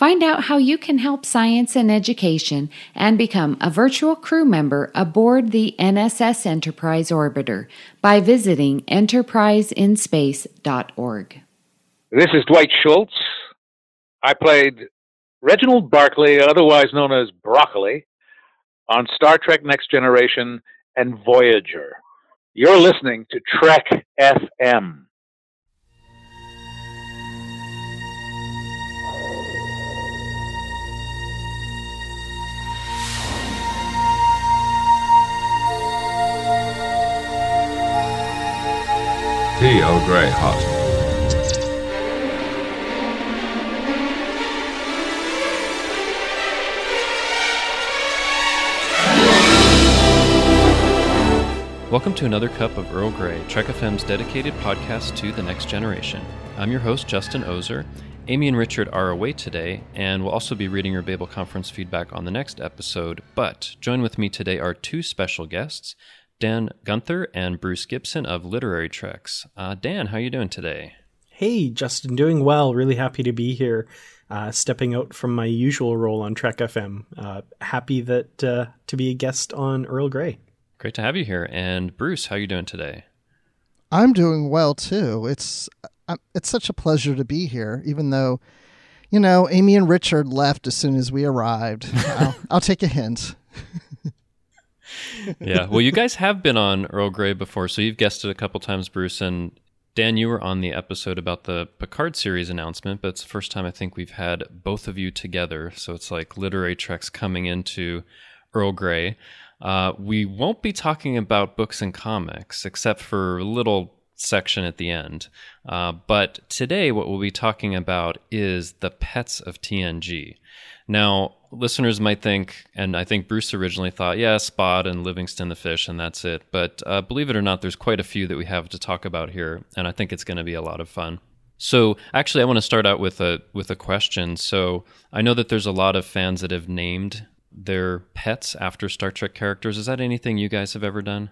Find out how you can help science and education and become a virtual crew member aboard the NSS Enterprise Orbiter by visiting enterpriseinspace.org. This is Dwight Schultz. I played Reginald Barclay, otherwise known as Broccoli, on Star Trek Next Generation and Voyager. You're listening to Trek FM. Tea Grey hot. Welcome to another cup of Earl Grey, Trek FM's dedicated podcast to the next generation. I'm your host, Justin Oser. Amy and Richard are away today, and we'll also be reading your Babel conference feedback on the next episode. But join with me today are two special guests, Dan Gunther and Bruce Gibson of Literary Treks. Uh, Dan, how are you doing today? Hey, Justin, doing well. Really happy to be here, uh, stepping out from my usual role on Trek FM. Uh, happy that uh, to be a guest on Earl Grey. Great to have you here. And Bruce, how are you doing today? I'm doing well too. It's uh, it's such a pleasure to be here, even though, you know, Amy and Richard left as soon as we arrived. I'll, I'll take a hint. yeah. Well, you guys have been on Earl Grey before, so you've guessed it a couple times, Bruce. And Dan, you were on the episode about the Picard series announcement, but it's the first time I think we've had both of you together. So it's like literary treks coming into Earl Grey. Uh, we won't be talking about books and comics, except for little section at the end. Uh, but today, what we'll be talking about is the pets of TNG. Now, listeners might think, and I think Bruce originally thought, yeah, Spot and Livingston the fish, and that's it. But uh, believe it or not, there's quite a few that we have to talk about here, and I think it's going to be a lot of fun. So, actually, I want to start out with a with a question. So, I know that there's a lot of fans that have named their pets after Star Trek characters. Is that anything you guys have ever done?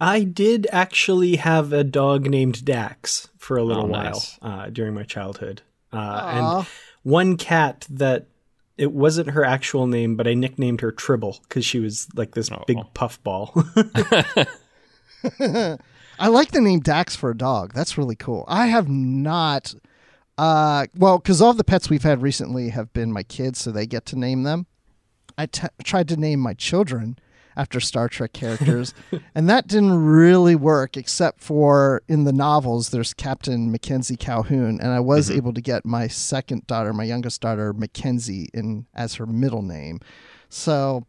I did actually have a dog named Dax for a little Oh, while nice. uh, during my childhood, uh, and one cat that it wasn't her actual name, but I nicknamed her Tribble because she was like this Oh. big puffball. I like the name Dax for a dog. That's really cool. I have not. Uh, well, because all the pets we've had recently have been my kids, so they get to name them. I t- tried to name my children after Star Trek characters, and that didn't really work. Except for in the novels, there's Captain Mackenzie Calhoun, and I was mm-hmm. able to get my second daughter, my youngest daughter, Mackenzie, in as her middle name. So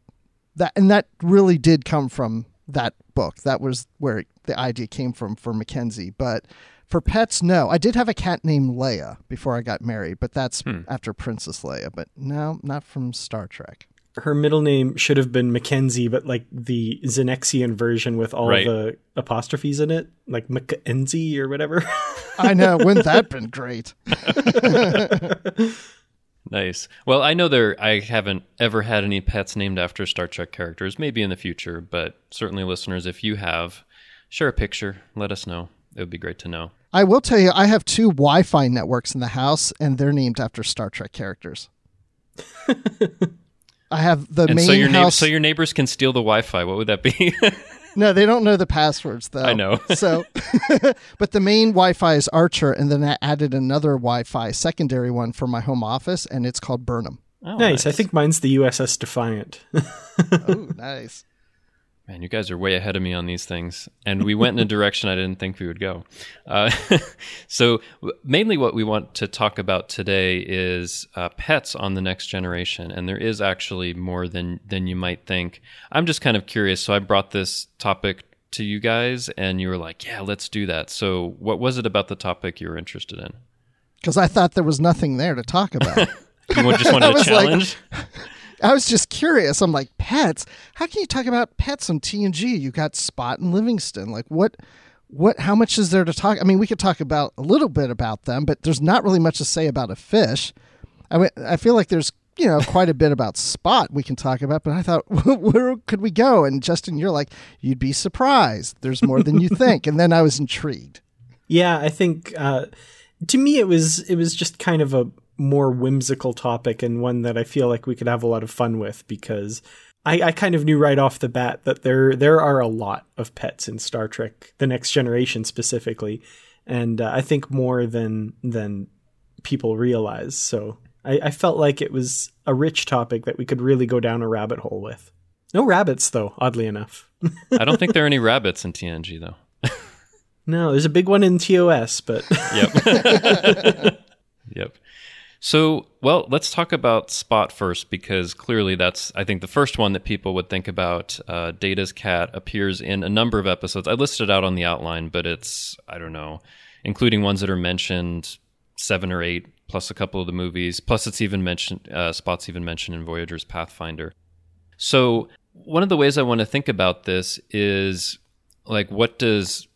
that and that really did come from that book. That was where the idea came from for Mackenzie. But for pets, no. I did have a cat named Leia before I got married, but that's hmm. after Princess Leia. But no, not from Star Trek. Her middle name should have been Mackenzie, but like the Xenexian version with all Right. the apostrophes in it, like Mackenzie or whatever. I know. Wouldn't that been great? Nice. Well, I know there. I haven't ever had any pets named after Star Trek characters. Maybe in the future, but certainly, listeners, if you have, share a picture. Let us know. It would be great to know. I will tell you, I have two Wi-Fi networks in the house, and they're named after Star Trek characters. I have the And main so your neigh- house. so your neighbors can steal the Wi-Fi. What would that be? No, they don't know the passwords though. I know. so, but the main Wi-Fi is Archer, and then I added another Wi-Fi secondary one for my home office, and it's called Burnham. Oh, nice. I think mine's the USS Defiant. oh, nice. Man, you guys are way ahead of me on these things, and we went in a direction I didn't think we would go. Uh, so, mainly, what we want to talk about today is uh, pets on the next generation, and there is actually more than than you might think. I'm just kind of curious, so I brought this topic to you guys, and you were like, "Yeah, let's do that." So, what was it about the topic you were interested in? Because I thought there was nothing there to talk about. You just wanted a was like- challenge. I was just curious. I'm like, pets? How can you talk about pets on TNG? You got Spot and Livingston. Like, what? What? How much is there to talk? I mean, we could talk about a little bit about them, but there's not really much to say about a fish. I mean, I feel like there's you know quite a bit about Spot we can talk about, but I thought, where could we go? And Justin, you're like, you'd be surprised. There's more than you think, and then I was intrigued. Yeah, I think uh, to me it was it was just kind of a more whimsical topic and one that I feel like we could have a lot of fun with because I, I, kind of knew right off the bat that there there are a lot of pets in Star Trek: The Next Generation specifically, and uh, I think more than than people realize. So I, I felt like it was a rich topic that we could really go down a rabbit hole with. No rabbits, though. Oddly enough, I don't think there are any rabbits in TNG though. no, there's a big one in TOS, but yep, yep. So, well, let's talk about Spot first because clearly that's, I think, the first one that people would think about. Uh, Data's cat appears in a number of episodes. I listed out on the outline, but it's, I don't know, including ones that are mentioned seven or eight, plus a couple of the movies, plus it's even mentioned, uh, Spot's even mentioned in Voyager's Pathfinder. So, one of the ways I want to think about this is like, what does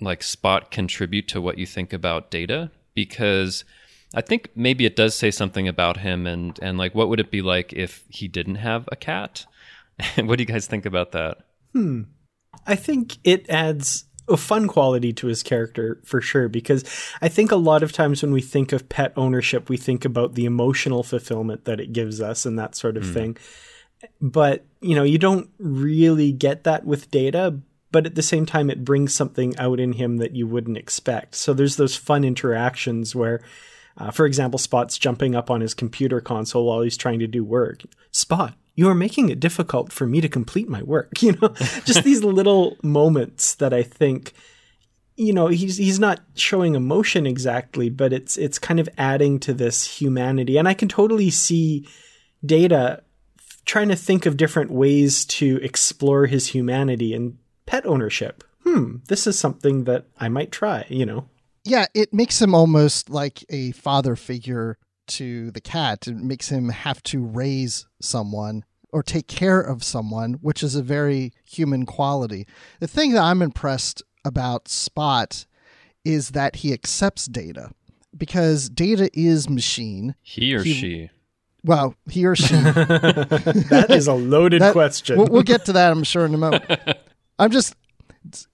like Spot contribute to what you think about Data? Because I think maybe it does say something about him and and like what would it be like if he didn't have a cat? what do you guys think about that? Hmm. I think it adds a fun quality to his character for sure because I think a lot of times when we think of pet ownership we think about the emotional fulfillment that it gives us and that sort of mm. thing. But, you know, you don't really get that with data, but at the same time it brings something out in him that you wouldn't expect. So there's those fun interactions where uh, for example, Spot's jumping up on his computer console while he's trying to do work. Spot, you are making it difficult for me to complete my work. You know, just these little moments that I think, you know, he's he's not showing emotion exactly, but it's it's kind of adding to this humanity, and I can totally see Data trying to think of different ways to explore his humanity and pet ownership. Hmm, this is something that I might try. You know yeah, it makes him almost like a father figure to the cat. It makes him have to raise someone or take care of someone, which is a very human quality. The thing that I'm impressed about Spot is that he accepts data because data is machine. He or he, she. Well, he or she. that is a loaded that, question. We'll, we'll, get to that, I'm sure, in a moment. I'm just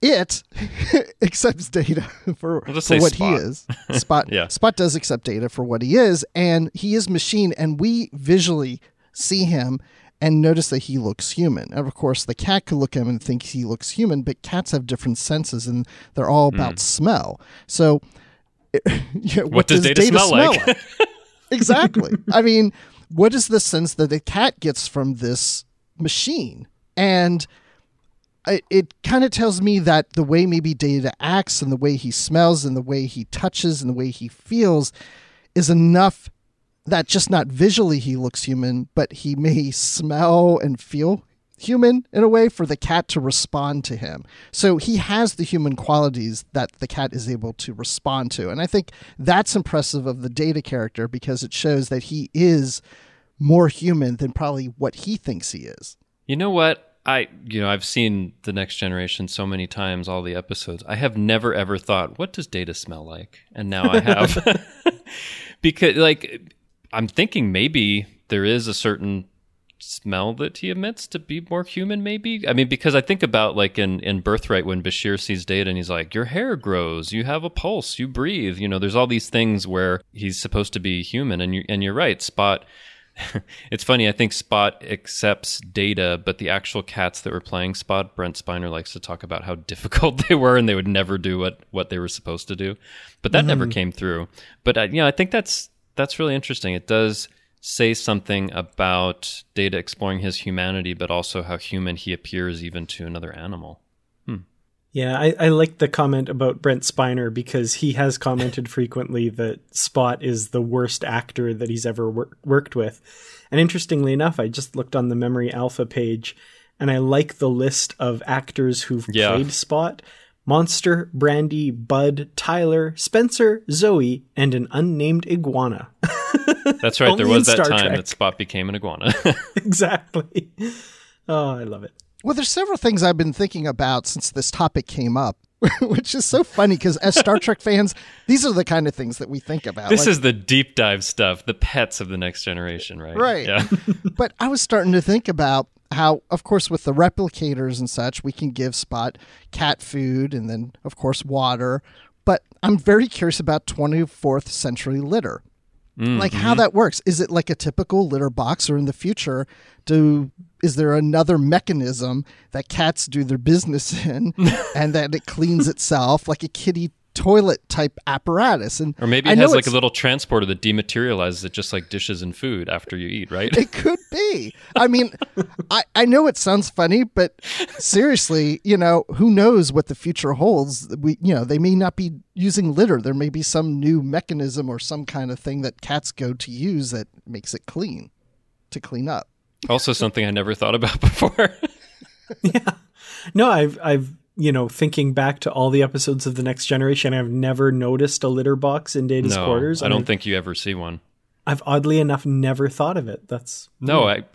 it accepts data for, for what Spot. he is. Spot yeah. Spot does accept data for what he is, and he is machine, and we visually see him and notice that he looks human. And of course, the cat could look at him and think he looks human, but cats have different senses, and they're all about mm. smell. So, what, what, does, does data, data, smell, smell like? like? exactly. I mean, what is the sense that a cat gets from this machine? And it, it kind of tells me that the way maybe Data acts and the way he smells and the way he touches and the way he feels is enough that just not visually he looks human, but he may smell and feel human in a way for the cat to respond to him. So he has the human qualities that the cat is able to respond to. And I think that's impressive of the data character because it shows that he is more human than probably what he thinks he is. You know what? I, you know, I've seen the next generation so many times, all the episodes. I have never ever thought, what does data smell like? And now I have. because, like, I'm thinking maybe there is a certain smell that he emits to be more human, maybe. I mean, because I think about, like, in, in Birthright when Bashir sees data and he's like, your hair grows, you have a pulse, you breathe. You know, there's all these things where he's supposed to be human. And, you, and you're right, Spot it's funny. I think Spot accepts data, but the actual cats that were playing Spot, Brent Spiner likes to talk about how difficult they were, and they would never do what what they were supposed to do. But that mm-hmm. never came through. But uh, you know, I think that's that's really interesting. It does say something about Data exploring his humanity, but also how human he appears even to another animal. Yeah, I, I like the comment about Brent Spiner because he has commented frequently that Spot is the worst actor that he's ever wor- worked with. And interestingly enough, I just looked on the Memory Alpha page and I like the list of actors who've yeah. played Spot. Monster, Brandy, Bud, Tyler, Spencer, Zoe, and an unnamed iguana. That's right. there was that Star time Trek. that Spot became an iguana. exactly. Oh, I love it. Well, there's several things I've been thinking about since this topic came up, which is so funny because as Star Trek fans, these are the kind of things that we think about. this Like, is the deep dive stuff, the pets of the next generation, right? Right. Yeah. but I was starting to think about how, of course, with the replicators and such, we can give Spot cat food and then, of course, water. But I'm very curious about 24th century litter. Like how mm-hmm. that works. Is it like a typical litter box, or in the future, do is there another mechanism that cats do their business in, and that it cleans itself like a kitty toilet type apparatus? And Or maybe it know has like a little transporter that dematerializes it just like dishes and food after you eat, right? It could be. I mean, I, I know it sounds funny, but seriously, you know, who knows what the future holds? We, you know, they may not be using litter. There may be some new mechanism or some kind of thing that cats go to use that makes it clean, to clean up. Also, something I never thought about before. Yeah. No, I've I've you know thinking back to all the episodes of the Next Generation, I've never noticed a litter box in Data's no, quarters. I don't I've- think you ever see one. I've oddly enough never thought of it. That's No, I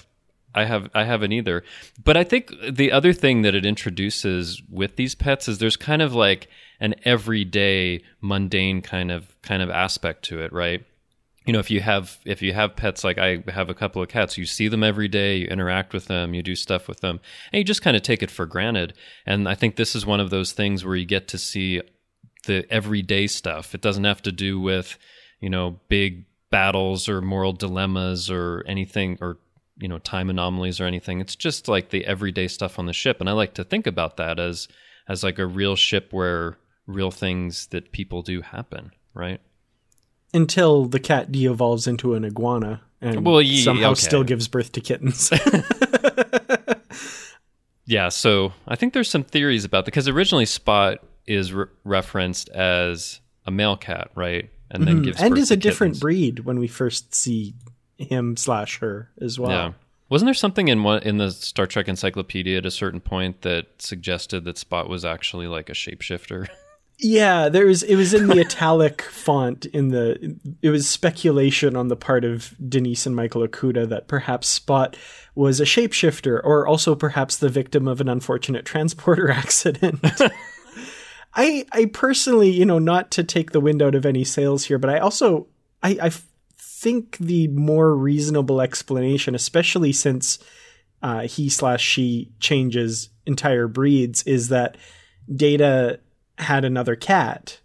I have I haven't either. But I think the other thing that it introduces with these pets is there's kind of like an everyday mundane kind of kind of aspect to it, right? You know, if you have if you have pets like I have a couple of cats, you see them every day, you interact with them, you do stuff with them, and you just kind of take it for granted. And I think this is one of those things where you get to see the everyday stuff. It doesn't have to do with, you know, big battles or moral dilemmas or anything or you know time anomalies or anything it's just like the everyday stuff on the ship and i like to think about that as as like a real ship where real things that people do happen right until the cat de-evolves into an iguana and Well, somehow okay. still gives birth to kittens. yeah so i think there's some theories about that because originally spot is re- referenced as a male cat right and then gives Mm-hmm. and birth is a to different breed when we first see him slash her as well. Yeah. Wasn't there something in one in the Star Trek encyclopedia at a certain point that suggested that Spot was actually like a shapeshifter? Yeah, there was it was in the italic font in the it was speculation on the part of Denise and Michael Okuda that perhaps Spot was a shapeshifter or also perhaps the victim of an unfortunate transporter accident. I I personally, you know, not to take the wind out of any sails here, but I also I think the more reasonable explanation, especially since uh, he slash she changes entire breeds, is that Data had another cat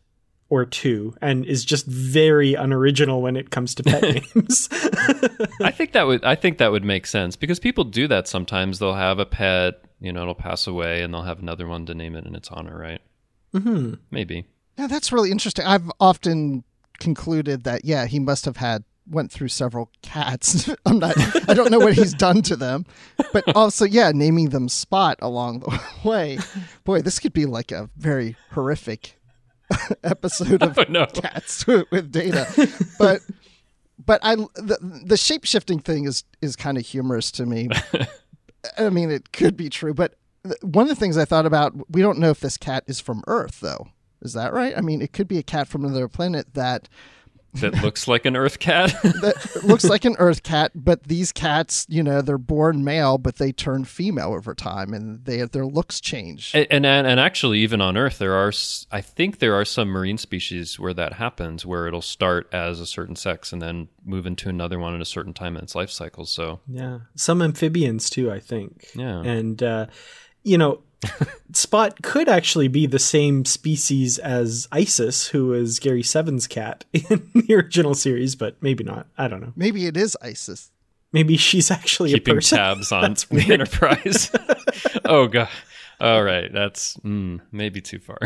or two and is just very unoriginal when it comes to pet names. I think that would I think that would make sense because people do that sometimes. They'll have a pet, you know, it'll pass away, and they'll have another one to name it in its honor, right? Mm-hmm. Maybe. Yeah, that's really interesting. I've often concluded that yeah, he must have had went through several cats. I'm not I don't know what he's done to them. But also yeah, naming them Spot along the way. Boy, this could be like a very horrific episode of Oh, no. cats with data. But but I the the shape shifting thing is is kind of humorous to me. I mean, it could be true, but one of the things I thought about, we don't know if this cat is from Earth, though. Is that right? I mean, it could be a cat from another planet that That looks like an Earth cat. that looks like an Earth cat, but these cats, you know, they're born male, but they turn female over time, and they their looks change. and, and and actually, even on Earth, there are s- I think there are some marine species where that happens, where it'll start as a certain sex and then move into another one at a certain time in its life cycle. So yeah. Some amphibians too, I think. Yeah. And uh you know, Spot could actually be the same species as Isis, who is Gary Seven's cat in the original series, but maybe not. I don't know. Maybe it is ISIS. Maybe she's actually a keeping person. tabs on That's the. Enterprise. oh god. All right, that's mm, maybe too far.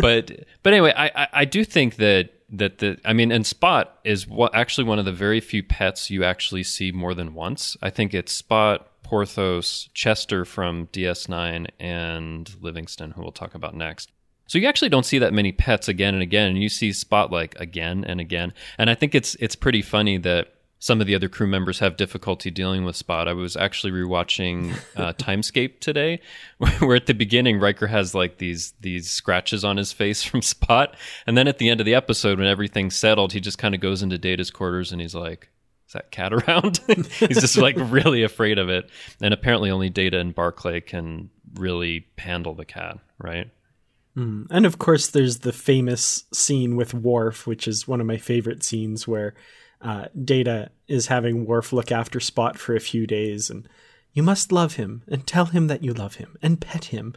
but but anyway, I, I I do think that that the I mean, and Spot is what actually one of the very few pets you actually see more than once. I think it's Spot, Porthos, Chester from DS9, and Livingston, who we'll talk about next. So you actually don't see that many pets again and again, and you see Spotlight again and again. And I think it's it's pretty funny that some of the other crew members have difficulty dealing with Spot. I was actually rewatching uh, Timescape today, where at the beginning Riker has like these these scratches on his face from Spot, and then at the end of the episode, when everything's settled, he just kind of goes into Data's quarters and he's like, "Is that cat around?" he's just like really afraid of it, and apparently only Data and Barclay can really handle the cat, right? Mm. And of course, there's the famous scene with Worf, which is one of my favorite scenes where uh, Data is having Worf look after Spot for a few days, and you must love him and tell him that you love him and pet him.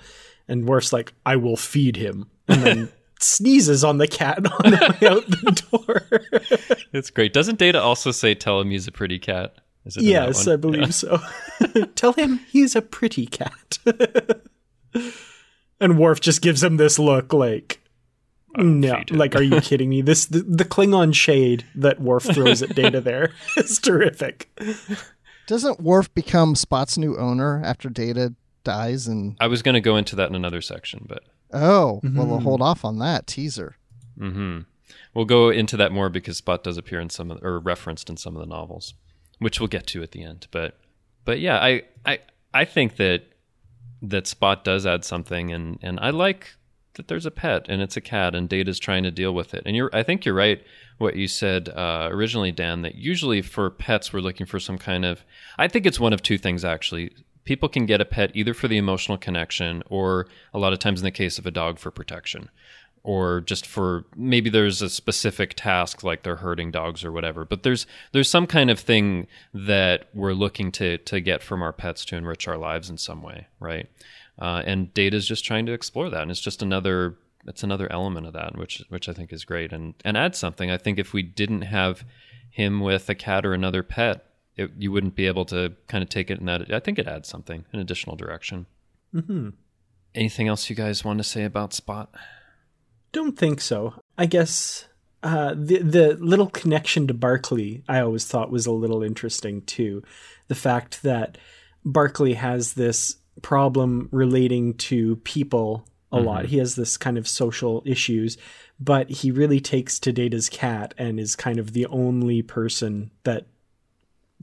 And Worf's like, I will feed him, and then sneezes on the cat on the way out the door. it's great. Doesn't Data also say, "Tell him he's a pretty cat"? yes, I believe yeah. so. tell him he's a pretty cat. and Worf just gives him this look like oh, no, like, are you kidding me? This the, the Klingon shade that Worf throws at Data there is terrific. Doesn't Worf become Spot's new owner after Data dies? And I was going to go into that in another section, but oh, mm-hmm. well, we'll hold off on that teaser. Hmm. We'll go into that more because Spot does appear in some of, or referenced in some of the novels, which we'll get to at the end. But but yeah, I I I think that that Spot does add something, and and I like that there's a pet and it's a cat and Data's trying to deal with it. And you're I think you're right what you said uh, originally, Dan, that usually for pets we're looking for some kind of I think it's one of two things actually. People can get a pet either for the emotional connection or a lot of times in the case of a dog for protection. Or just for maybe there's a specific task like they're herding dogs or whatever. But there's there's some kind of thing that we're looking to to get from our pets to enrich our lives in some way, right? uh, and data is just trying to explore that and it's just another it's another element of that which which i think is great and and adds something i think if we didn't have him with a cat or another pet it, you wouldn't be able to kind of take it in that i think it adds something an additional direction mm-hmm. anything else you guys want to say about spot don't think so i guess uh, the the little connection to Barclay I always thought was a little interesting too. The fact that Barclay has this problem relating to people a mm-hmm. lot. He has this kind of social issues, but he really takes to Data's cat and is kind of the only person that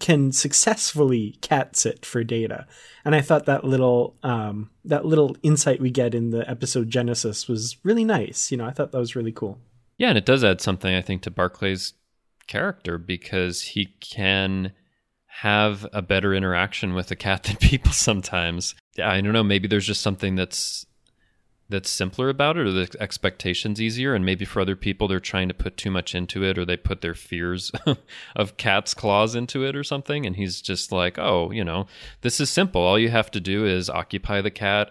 can successfully cat sit for Data. And I thought that little um, that little insight we get in the episode Genesis was really nice. You know, I thought that was really cool. Yeah, and it does add something I think to Barclay's character because he can have a better interaction with a cat than people sometimes. Yeah, I don't know. Maybe there's just something that's that's simpler about it, or the expectations easier, and maybe for other people they're trying to put too much into it, or they put their fears of cat's claws into it, or something. And he's just like, oh, you know, this is simple. All you have to do is occupy the cat,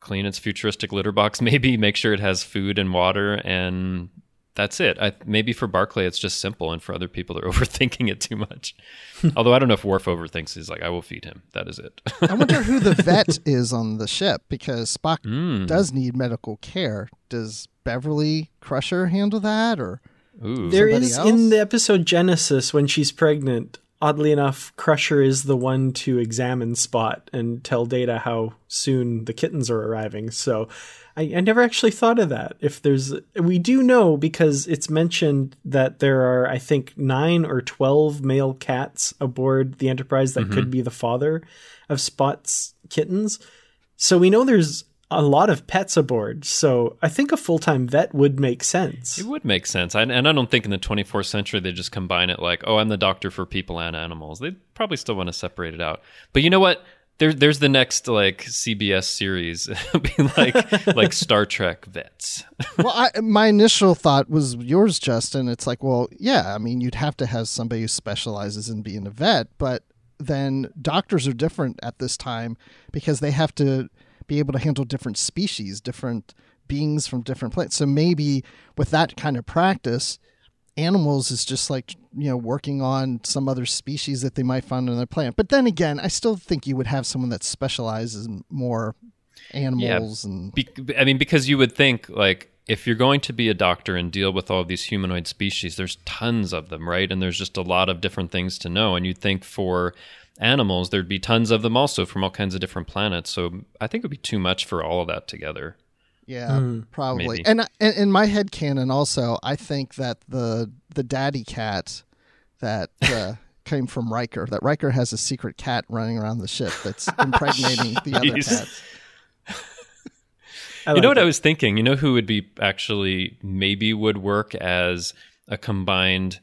clean its futuristic litter box, maybe make sure it has food and water, and that's it. I, maybe for Barclay it's just simple, and for other people they're overthinking it too much. Although I don't know if Worf overthinks. He's like, I will feed him. That is it. I wonder who the vet is on the ship because Spot mm. does need medical care. Does Beverly Crusher handle that, or there is else? in the episode Genesis when she's pregnant? Oddly enough, Crusher is the one to examine Spot and tell Data how soon the kittens are arriving. So I, I never actually thought of that. If there's, we do know because it's mentioned that there are, I think, nine or 12 male cats aboard the Enterprise that mm-hmm. could be the father of Spot's kittens. So we know there's a lot of pets aboard. So I think a full time vet would make sense. It would make sense. I, and I don't think in the 24th century they just combine it like, oh, I'm the doctor for people and animals. They probably still want to separate it out. But you know what? There, there's the next like CBS series, like like Star Trek vets. well, I, my initial thought was yours, Justin. It's like, well, yeah, I mean, you'd have to have somebody who specializes in being a vet, but then doctors are different at this time because they have to be able to handle different species, different beings from different planets. So maybe with that kind of practice, animals is just like you know working on some other species that they might find on their planet. But then again, I still think you would have someone that specializes in more animals yeah, and. Be- I mean, because you would think like if you're going to be a doctor and deal with all these humanoid species, there's tons of them, right? And there's just a lot of different things to know. And you'd think for animals, there'd be tons of them also from all kinds of different planets. So I think it would be too much for all of that together. Yeah, mm, probably. Maybe. And in my head canon also, I think that the the daddy cat that uh, came from Riker. That Riker has a secret cat running around the ship that's impregnating the other cats. I you know what it. I was thinking? You know who would be actually maybe would work as a combined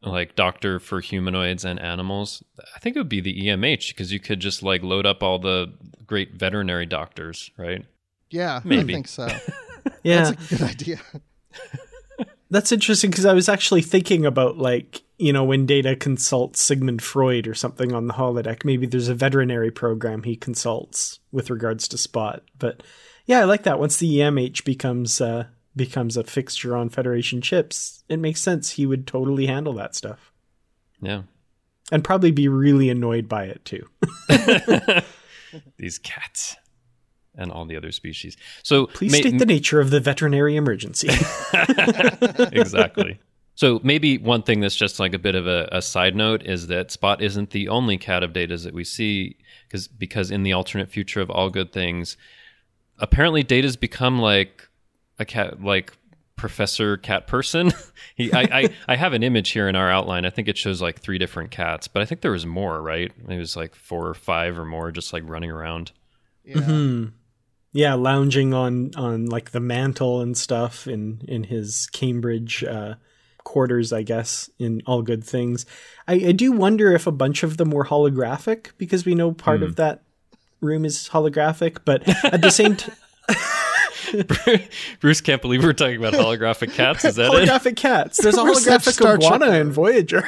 like doctor for humanoids and animals? I think it would be the EMH because you could just like load up all the great veterinary doctors, right? Yeah, Maybe. I think so. Yeah, That's a good idea. That's interesting because I was actually thinking about like you know when Data consults Sigmund Freud or something on the holodeck. Maybe there's a veterinary program he consults with regards to Spot. But yeah, I like that. Once the EMH becomes uh, becomes a fixture on Federation chips, it makes sense. He would totally handle that stuff Yeah. and probably be really annoyed by it too. These cats and all the other species. So Please ma- state the nature of the veterinary emergency. exactly. So maybe one thing that's just like a bit of a, a side note is that Spot isn't the only cat of Data's that we see because because in the alternate future of all good things, apparently Data's become like a cat like Professor Cat Person. he, I, I I have an image here in our outline. I think it shows like three different cats, but I think there was more. Right? It was like four or five or more, just like running around. Yeah. Hmm. Yeah, lounging on on like the mantle and stuff in in his Cambridge uh, quarters, I guess. In all good things, I, I do wonder if a bunch of them were holographic because we know part of that room is holographic, but at the same time. Bruce can't believe we're talking about holographic cats. Is that it? holographic cats. There's a Where's that holographic Star Trek iguana in Voyager.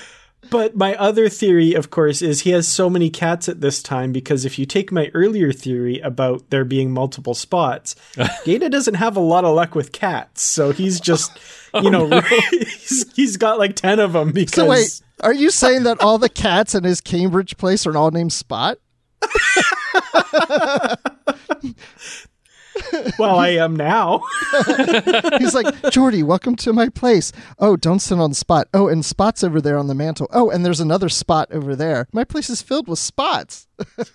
but my other theory, of course, is he has so many cats at this time because if you take my earlier theory about there being multiple spots, Data doesn't have a lot of luck with cats, so he's just, oh, you know, he's, he's got like ten of them because. So wait, are you saying that all the cats in his Cambridge place are all named Spot? Well, I am now. He's like, Geordi, welcome to my place. Oh, don't sit on the spot. Oh, and spots over there on the mantle. Oh, and there's another spot over there. My place is filled with spots.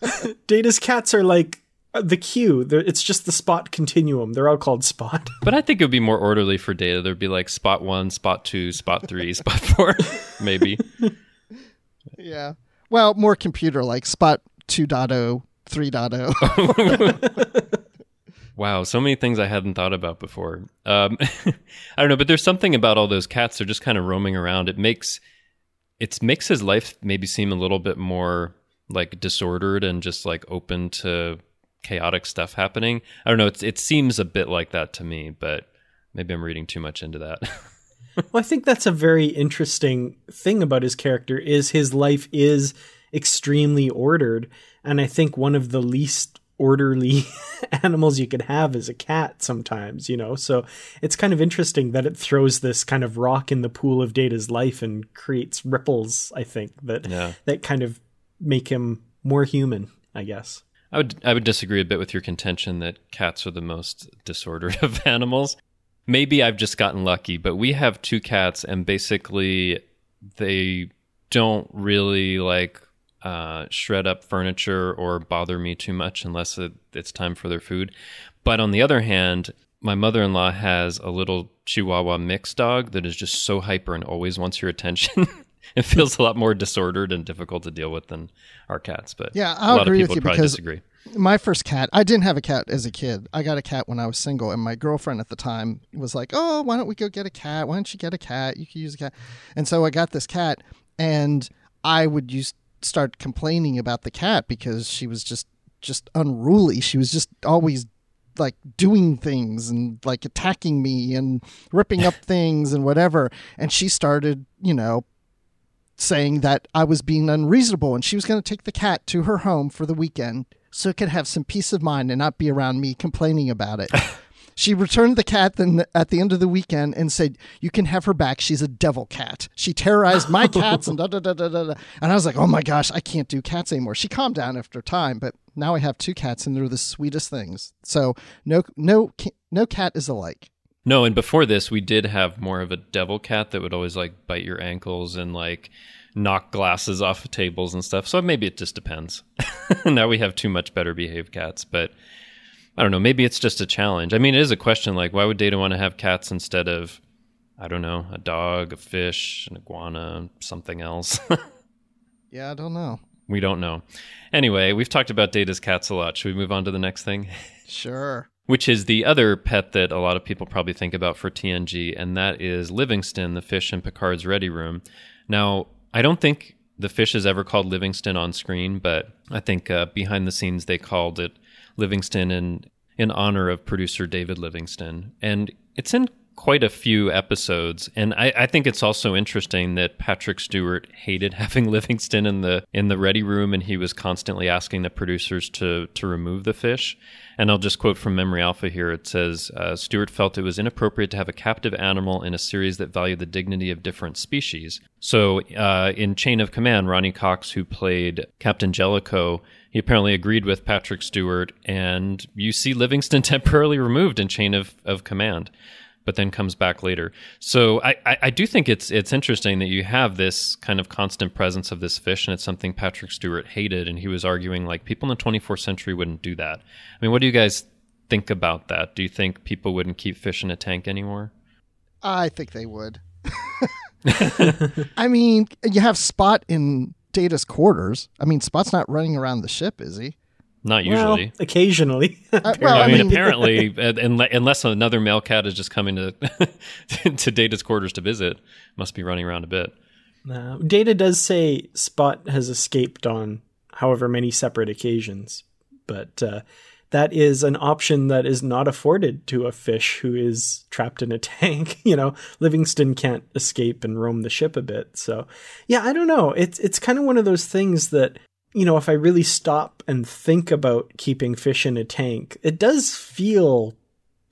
Data's cats are like uh, the Q. They're, it's just the spot continuum. They're all called Spot. But I think it would be more orderly for data. There'd be like spot one, spot two, spot three, spot four, maybe. Yeah. Well, more computer like spot oh, 2.0, 3.0. Wow, so many things I hadn't thought about before. Um, I don't know, but there's something about all those cats. They're just kind of roaming around. It makes it makes his life maybe seem a little bit more like disordered and just like open to chaotic stuff happening. I don't know. It seems a bit like that to me, but maybe I'm reading too much into that. Well, I think that's a very interesting thing about his character is his life is extremely ordered, and I think one of the least orderly animals you could have is a cat sometimes, you know. So it's kind of interesting that it throws this kind of rock in the pool of Data's life and creates ripples, I think, that Yeah. that kind of make him more human, I guess. I would I would disagree a bit with your contention that cats are the most disordered of animals. Maybe I've just gotten lucky, but we have two cats and basically they don't really like uh, shred up furniture or bother me too much unless it, it's time for their food. But on the other hand, my mother-in-law has a little Chihuahua mix dog that is just so hyper and always wants your attention. it feels a lot more disordered and difficult to deal with than our cats. But Yeah, I'll lot agree of with you would probably because- disagree. my first cat i didn't have a cat as a kid i got a cat when i was single and my girlfriend at the time was like oh why don't we go get a cat why don't you get a cat you can use a cat and so i got this cat and i would use start complaining about the cat because she was just just unruly she was just always like doing things and like attacking me and ripping up things and whatever and she started you know saying that I was being unreasonable and she was going to take the cat to her home for the weekend so it could have some peace of mind and not be around me complaining about it. she returned the cat then at the end of the weekend and said, "You can have her back. She's a devil cat. She terrorized my cats and da da da da da." da." And I was like, "Oh my gosh, I can't do cats anymore." She calmed down after time, but now I have two cats and they're the sweetest things. So no no no cat is alike. No, and before this, we did have more of a devil cat that would always like bite your ankles and like knock glasses off of tables and stuff. So maybe it just depends. now we have two much better behaved cats, but I don't know. Maybe it's just a challenge. I mean, it is a question like, why would Data want to have cats instead of I don't know, a dog, a fish, an iguana, something else. Yeah, I don't know. we don't know. Anyway, we've talked about Data's cats a lot. Should we move on to the next thing? Sure. Which is the other pet that a lot of people probably think about for TNG, and that is Livingston, the fish in Picard's ready room. Now, I don't think the fish is ever called Livingston on screen, but I think uh, behind the scenes they called it Livingston in in honor of producer David Livingston, and it's in quite a few episodes. And I, I think it's also interesting that Patrick Stewart hated having Livingston in the in the ready room, and he was constantly asking the producers to to remove the fish. And I'll just quote from Memory Alpha here. It says uh, Stewart felt it was inappropriate to have a captive animal in a series that valued the dignity of different species. So uh, in Chain of Command, Ronny Cox, who played Captain Jellicoe, he apparently agreed with Patrick Stewart, and you see Livingston temporarily removed in Chain of, of Command but then comes back later. So I, I, I, do think it's it's interesting that you have this kind of constant presence of this fish, and it's something Patrick Stewart hated, and he was arguing like people in the 24th century wouldn't do that. I mean, what do you guys think about that? Do you think people wouldn't keep fish in a tank anymore? I think they would. I mean, you have Spot in Data's quarters. I mean, Spot's not running around the ship, is he? Not Well, usually. occasionally. Uh, well, I I mean, mean- apparently, uh, unless another male cat is just coming to to Data's quarters to visit, must be running around a bit. Uh, Data does say Spot has escaped on however many separate occasions, but uh, that is an option that is not afforded to a fish who is trapped in a tank. you know, Livingston can't escape and roam the ship a bit. So, yeah, I don't know. It's it's kind of one of those things that you know, if I really stop and think about keeping fish in a tank, it does feel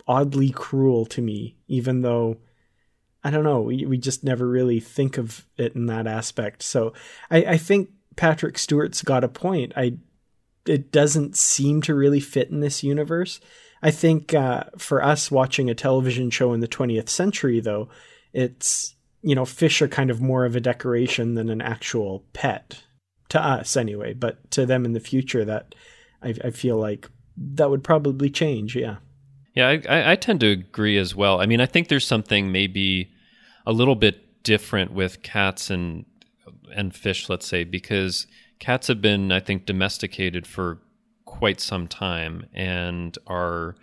oddly cruel to me, even though I don't know, we, we just never really think of it in that aspect. So I, I think Patrick Stewart's got a point. I it doesn't seem to really fit in this universe. I think uh, for us watching a television show in the 20th century, though, it's you know fish are kind of more of a decoration than an actual pet to us anyway. But to them in the future, that I, I feel like that would probably change. Yeah. Yeah, I, I, tend to agree as well. I mean, I think there's something maybe a little bit different with cats and and fish, let's say, because cats have been, I think, domesticated for quite some time and are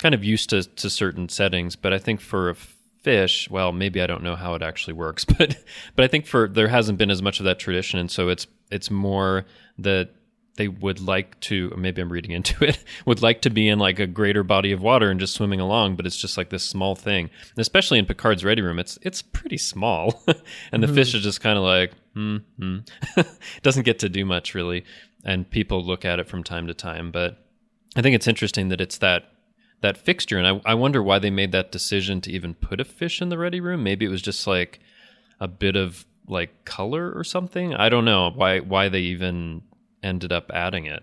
kind of used to, to certain settings. But I think for a fish, well, maybe I don't know how it actually works, but but I think for there hasn't been as much of that tradition, and so it's it's more that they would like to maybe i'm reading into it would like to be in like a greater body of water and just swimming along but it's just like this small thing. And especially in picard's ready room it's it's pretty small. And the fish is just kind of like hmm, hmm. doesn't get to do much really. And people look at it from time to time. But i think it's interesting that it's that that fixture. And I, I wonder why they made that decision to even put a fish in the ready room. Maybe it was just like a bit of like color or something. I don't know why why they even ended up adding it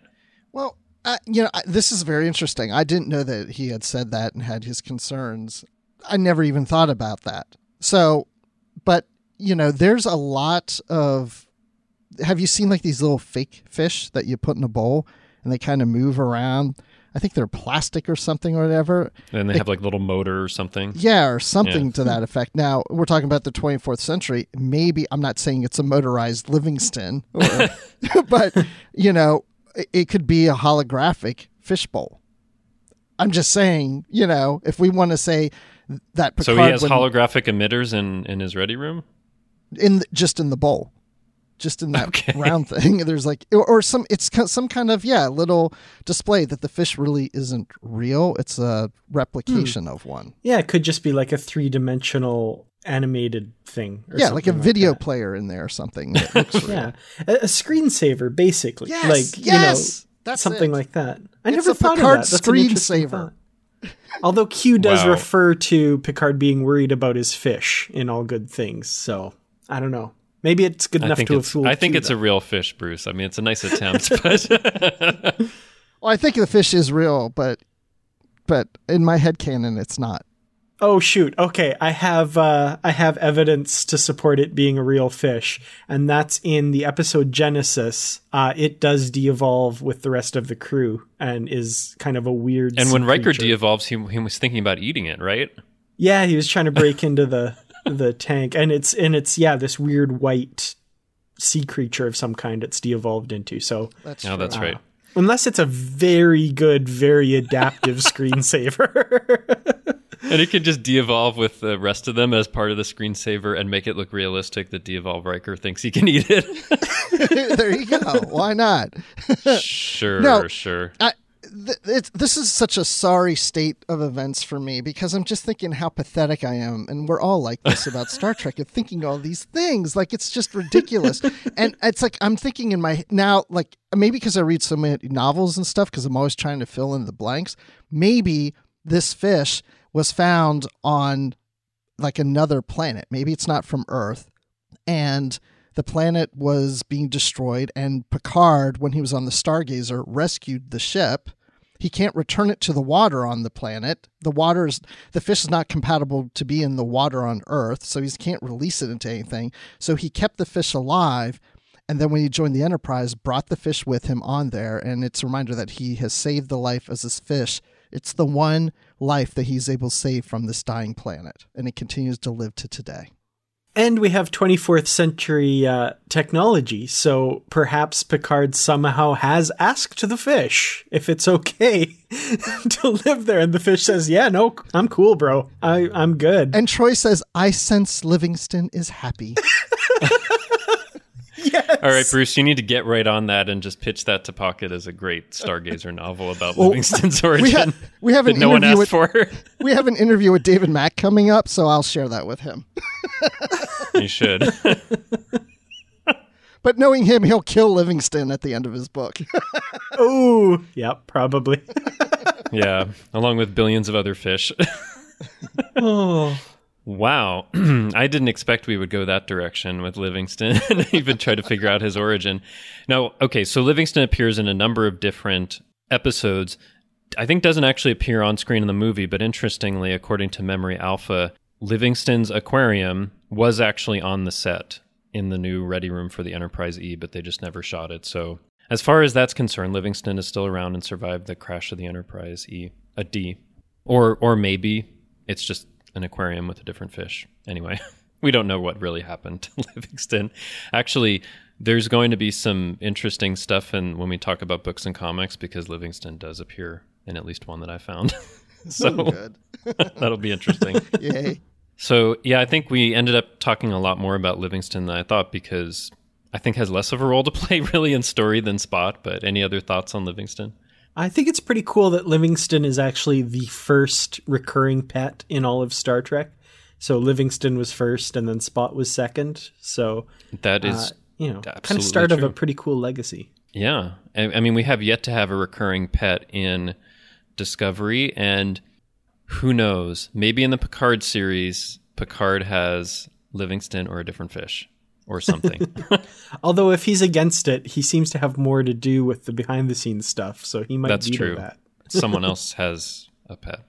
Well, uh, you know, this is very interesting. I didn't know that he had said that and had his concerns. I never even thought about that. So, but you know, there's a lot of. Have you seen like these little fake fish that you put in a bowl and they kind of move around? I think they're plastic or something or whatever. and they have like little motor or something Yeah, or something Yeah. to that effect. Now, we're talking about the 24th century. Maybe, I'm not saying it's a motorized Livingston, or, but, you know, it, it could be a holographic fishbowl. I'm just saying, you know, if we want to say that Picard so he has holographic emitters in in his ready room in the, just in the bowl, just in that Okay. round thing. There's like, or, or some, it's some kind of yeah, little display that the fish really isn't real. It's a replication hmm. of one. Yeah, it could just be like a three dimensional animated thing. Or Yeah, like a something video that. player in there or something. That looks. Yeah, a, a screensaver, basically. Yes, like yes, you know, that's something it. like that. I It's never a thought Picard of that. That's an interesting screensaver. Although Q does Wow. refer to Picard being worried about his fish in all good things, so I don't know. Maybe it's good I enough to have it's fooled. I think Q, it's a real fish, Bruce. I mean, it's a nice attempt, but Well, I think the fish is real, but but in my head canon, it's not. Oh shoot! Okay, I have uh, I have evidence to support it being a real fish, and that's in the episode Genesis. Uh, it does de-evolve with the rest of the crew and is kind of a weird. and when Riker creature. de-evolves, he he was thinking about eating it, right? yeah, he was trying to break into the the tank, and it's and it's yeah this weird white sea creature of some kind it's de-evolved into. So That's Oh, true. that's right. Uh, unless it's a very good, very adaptive screensaver. And it can just de-evolve with the rest of them as part of the screensaver and make it look realistic that de-evolve Riker thinks he can eat it. there you go. Why not? sure, No. sure. I, th- this is such a sorry state of events for me because I'm just thinking how pathetic I am, and we're all like this about Star Trek and thinking all these things. Like it's just ridiculous, and it's like I'm thinking in my now, like maybe because I read so many novels and stuff, because I'm always trying to fill in the blanks. Maybe this fish was found on like another planet. Maybe it's not from Earth, and the planet was being destroyed and Picard when he was on the Stargazer rescued the ship. He can't return it to the water on the planet. The water is the fish is not compatible to be in the water on Earth, so he can't release it into anything. So he kept the fish alive and then when he joined the Enterprise, brought the fish with him on there, and it's a reminder that he has saved the life as this fish. It's the one life that he's able to save from this dying planet, and it continues to live to today. And we have 24th century uh, technology, so perhaps Picard somehow has asked the fish if it's okay to live there, and the fish says, "Yeah, no, I'm cool, bro. I I'm good." And Troi says, I sense Livingston is happy. yes. All right, Bruce, you need to get right on that and just pitch that to Pocket as a great Stargazer novel about Well, Livingston's origin we, ha- we have that an no one interview asked with, for. we have an interview with David Mack coming up, so I'll share that with him. you should. But knowing him, he'll kill Livingston at the end of his book. Oh, yep, probably. yeah, along with billions of other fish. oh, Wow. I didn't expect we would go that direction with Livingston and even try to figure out his origin. Now, okay, so Livingston appears in a number of different episodes. I think doesn't actually appear on screen in the movie, but interestingly, according to Memory Alpha, Livingston's aquarium was actually on the set in the new ready room for the Enterprise E, but they just never shot it. So, as far as that's concerned, Livingston is still around and survived the crash of the Enterprise E, a D. Or or maybe it's just an aquarium with a different fish. Anyway, we don't know what really happened to Livingston. Actually, there's going to be some interesting stuff and when we talk about books and comics because Livingston does appear in at least one that I found. so Good. that'll be interesting. Yay. So yeah, I think we ended up talking a lot more about Livingston than I thought because I think has less of a role to play really in story than Spot. But any other thoughts on Livingston? I think it's pretty cool that Livingston is actually the first recurring pet in all of Star Trek. So Livingston was first, and then Spot was second. So That is uh, you know, kind of start of a pretty cool legacy. Yeah. I, I mean, we have yet to have a recurring pet in Discovery, and who knows? Maybe in the Picard series, Picard has Livingston or a different fish or something. Although if he's against it, he seems to have more to do with the behind the scenes stuff. So he might That's true. that. Someone else has a pet.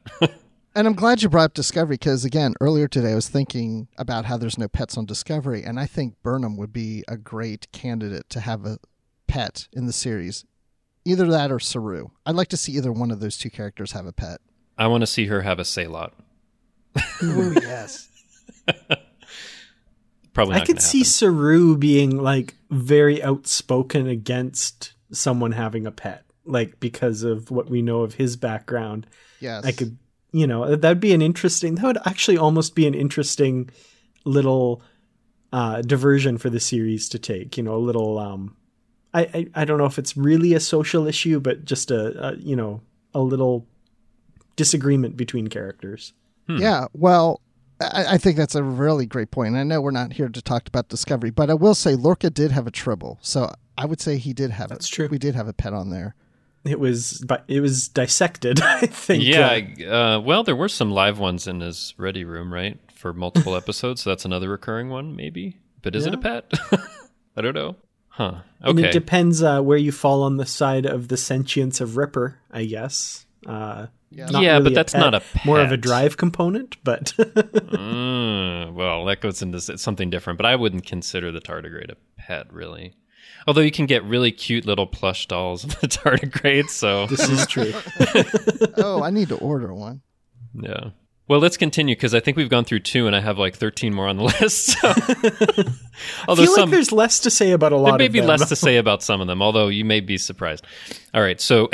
And I'm glad you brought up Discovery because, again, earlier today I was thinking about how there's no pets on Discovery, and I think Burnham would be a great candidate to have a pet in the series. Either that or Saru. I'd like to see either one of those two characters have a pet. I want to see her have a sehlat. Oh, yes. Probably I could see happen. Saru being like very outspoken against someone having a pet, like because of what we know of his background. Yes. I could, you know, that'd be an interesting. That would actually almost be an interesting little uh, diversion for the series to take. You know, a little. Um, I, I I don't know if it's really a social issue, but just a, a you know a little disagreement between characters. Yeah, well, I, I think that's a really great point. And I know we're not here to talk about Discovery, but I will say Lorca did have a tribble, so I would say he did have. That's it. true. We did have a pet on there. It was, but it was dissected. I think. Yeah, uh, uh, well, there were some live ones in his ready room, right, for multiple episodes. So that's another recurring one, maybe. But is it a pet? I don't know. Huh. And Okay. it depends uh, where you fall on the side of the sentience of Ripper, I guess. Uh, not Yeah, but really that's not a more of a drive component, but Mm, well, that goes into something different, but I wouldn't consider the tardigrade a pet, really. Although you can get really cute little plush dolls of the tardigrade, so this is true. oh, I need to order one. yeah. Well, let's continue because I think we've gone through two, and I have like thirteen more on the list. So. although I feel some like there's less to say about a lot there may of be them. less to say about some of them, although you may be surprised. All right, so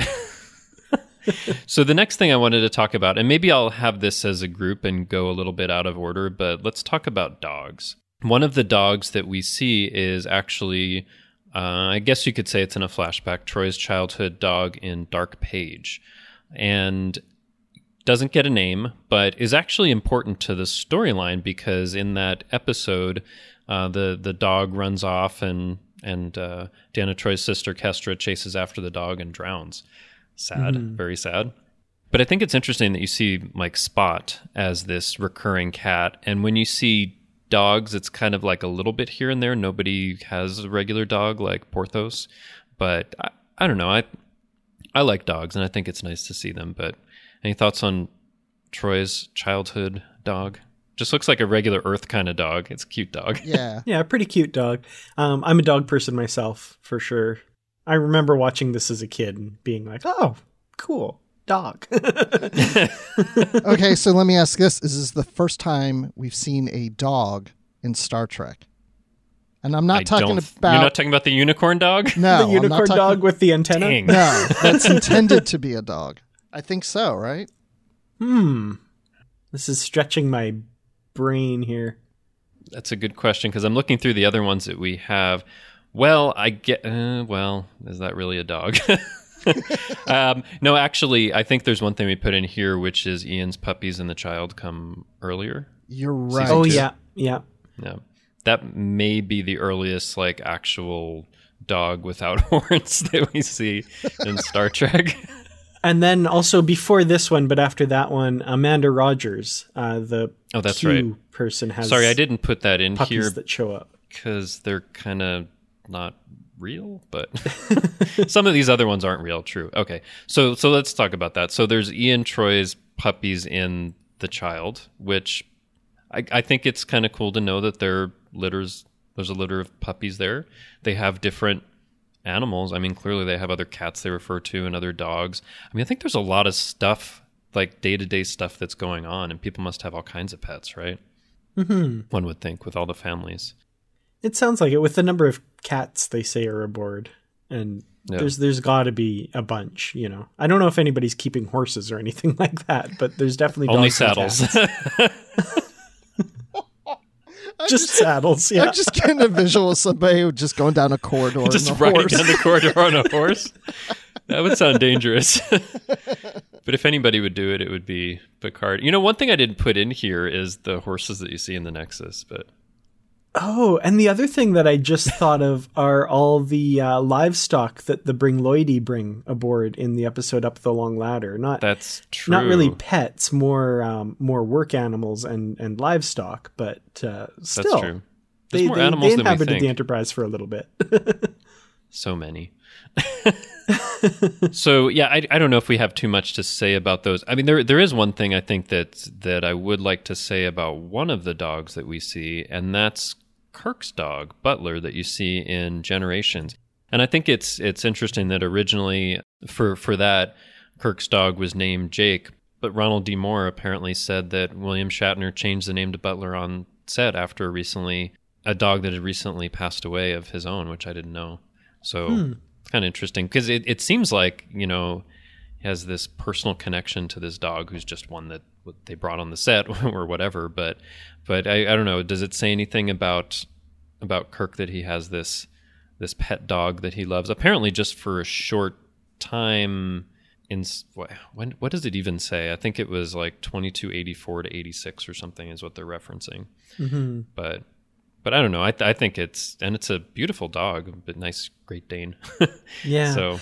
so the next thing I wanted to talk about, and maybe I'll have this as a group and go a little bit out of order, but let's talk about dogs. One of the dogs that we see is actually, uh, I guess you could say it's in a flashback, Troi's childhood dog in Dark Page, and doesn't get a name, but is actually important to the storyline because in that episode, uh, the the dog runs off and and uh, Deanna Troi's sister Kestra chases after the dog and drowns. Sad, very sad. But I think it's interesting that you see like Spot as this recurring cat, and when you see dogs, it's kind of like a little bit here and there. Nobody has a regular dog like Porthos, but I, I don't know. I I like dogs, and I think it's nice to see them. But any thoughts on Troi's childhood dog? Just looks like a regular Earth kind of dog. It's a cute dog. Yeah. Yeah, pretty cute dog. Um, I'm a dog person myself, for sure. I remember watching this as a kid and being like, "Oh, cool dog." okay, so let me ask this: Is this the first time we've seen a dog in Star Trek? And I'm not I talking about You're not talking about the unicorn dog. no the I'm not unicorn talking- dog with the antenna. Dang. No, that's intended to be a dog. I think so, right? Hmm. This is stretching my brain here. That's a good question because I'm looking through the other ones that we have. Well, I get. Uh, well, is that really a dog? um, no, actually, I think there's one thing we put in here, which is Ian's puppies and the child come earlier. You're right. Oh two. yeah, yeah. Yeah, that may be the earliest like actual dog without horns that we see in Star Trek. And then also before this one, but after that one, Amanda Rogers, uh, the Oh, that's Q right. person, has Sorry, I didn't put that in puppies here that show up. because they're kind of not real, but some of these other ones aren't real. True. Okay, so so let's talk about that. So there's Ian Troi's puppies in the child, which I, I think it's kind of cool to know that there litters. There's a litter of puppies there. They have different animals. I mean, clearly they have other cats they refer to and other dogs. I mean, I think there's a lot of stuff like day to day stuff that's going on, and people must have all kinds of pets, right? hmm One would think with all the families. It sounds like it with the number of cats they say are aboard, and Yeah. there's there's got to be a bunch. You know, I don't know if anybody's keeping horses or anything like that, but there's definitely Only dogs and saddles. cats. just saddles. Yeah, I'm just getting a visual of somebody just going down a corridor just in a riding horse. down the corridor on a horse. That would sound dangerous. but if anybody would do it, it would be Picard. You know, one thing I didn't put in here is the horses that you see in the Nexus, but Oh, and the other thing that I just thought of are all the uh, livestock that the Bringloidi bring aboard in the episode Up the Long Ladder. Not that's true. not really pets, more um, more work animals and and livestock, but uh, still, That's true. There's they, more they, animals they than we think. the Enterprise for a little bit. so many. so yeah, I, I don't know if we have too much to say about those. I mean, there there is one thing I think that that I would like to say about one of the dogs that we see, and that's Kirk's dog, Butler, that you see in Generations. And I think it's it's interesting that originally for for that Kirk's dog was named Jake, but Ronald D. Moore apparently said that William Shatner changed the name to Butler on set after recently a dog that had recently passed away of his own, which I didn't know. So hmm. it's kind of interesting because it, it seems like you know he has this personal connection to this dog who's just one that they brought on the set or whatever. But but I, I don't know. Does it say anything about about Kirk that he has this this pet dog that he loves? Apparently, just for a short time. In what when what does it even say? I think it was like twenty two eighty four to eighty six or something is what they're referencing. hmm But but I don't know. I th- I think it's and it's a beautiful dog, but nice Great Dane. Yeah. So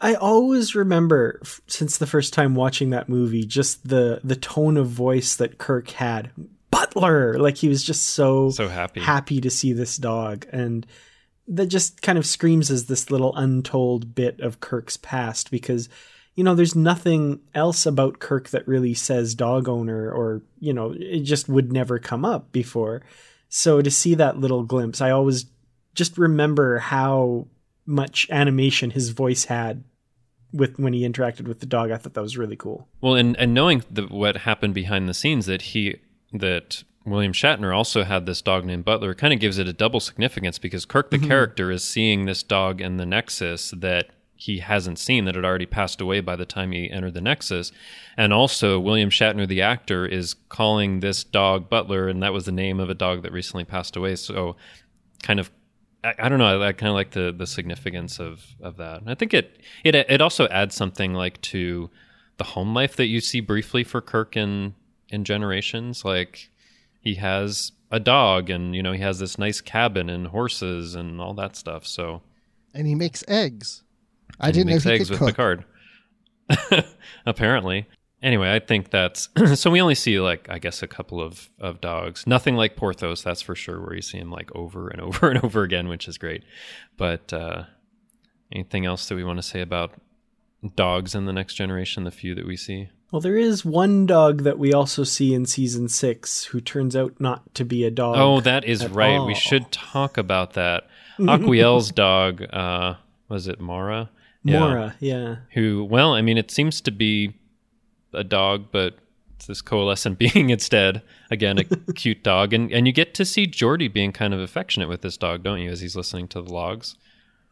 I always remember since the first time watching that movie, just the the tone of voice that Kirk had. Butler, like he was just so so happy. happy to see this dog, and that just kind of screams as this little untold bit of Kirk's past because. You know, there's nothing else about Kirk that really says dog owner, or, you know, it just would never come up before. So to see that little glimpse, I always just remember how much animation his voice had with when he interacted with the dog. I thought that was really cool. Well, and and knowing the, what happened behind the scenes, that he that William Shatner also had this dog named Butler, kind of gives it a double significance because Kirk, the mm-hmm. character, is seeing this dog in the Nexus that he hasn't seen that had already passed away by the time he entered the Nexus, and also William Shatner, the actor, is calling this dog Butler, and that was the name of a dog that recently passed away. So, kind of I, I don't know. I, I kind of like the the significance of of that. And I think it it it also adds something like to the home life that you see briefly for Kirk in in Generations. Like he has a dog, and you know he has this nice cabin and horses and all that stuff. So And he makes eggs. I didn't know makes he eggs could with cook. Picard. Apparently. Anyway, I think that's so. We only see like I guess a couple of of dogs. Nothing like Porthos, that's for sure. Where you see him like over and over and over again, which is great. But uh, anything else that we want to say about dogs in the next generation? The few that we see. Well, there is one dog that we also see in season six who turns out not to be a dog. Oh, that is right. all. We should talk about that. Aquiel's dog, uh, was it Mara? Yeah. Maura, yeah. who well i mean it seems to be a dog but it's this coalescent being instead. Again a cute dog. And and you get to see Geordi being kind of affectionate with this dog don't you as he's listening to the logs?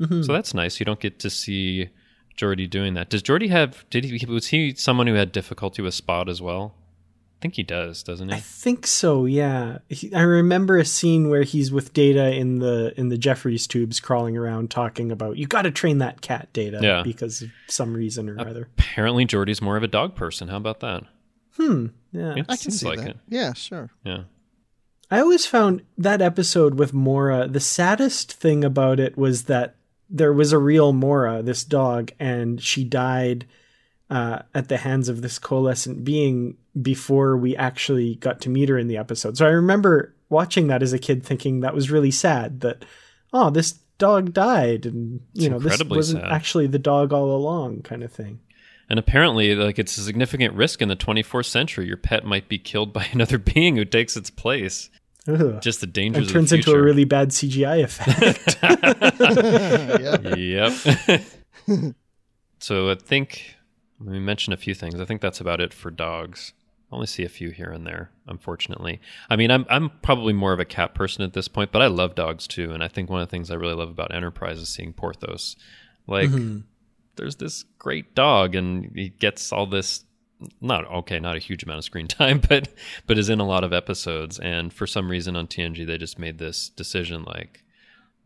Mm-hmm. So that's nice. You don't get to see Geordi doing that. Does Geordi have did he was he someone who had difficulty with spot as well i think he does doesn't he? I think so. Yeah, he, I remember a scene where he's with Data in the in the Jefferies tubes, crawling around, talking about you got to train that cat, Data, Yeah. because of some reason or other. apparently Geordi's more of a dog person how about that Hmm. Yeah. it I can see like that. it Yeah, sure. yeah I always found that episode with Maura, the saddest thing about it was that there was a real Maura, this dog, and she died uh, at the hands of this coalescent being before we actually got to meet her in the episode. So I remember watching that as a kid thinking that was really sad that, oh, this dog died and, you It's know, this wasn't sad. actually the dog all along kind of thing. And apparently, like it's a significant risk in the 24th century. Your pet might be killed by another being who takes its place. Ugh. Just the And dangers turns of the into a really bad CGI effect. yeah. yep. so I think we mentioned a few things. I think that's about it for dogs. I only see a few here and there, unfortunately. I mean, I'm I'm probably more of a cat person at this point, but I love dogs too. And I think one of the things I really love about Enterprise is seeing Porthos. Like, mm-hmm. there's this great dog, and he gets all this. Not okay, not a huge amount of screen time, but but is in a lot of episodes. And for some reason on TNG, they just made this decision like,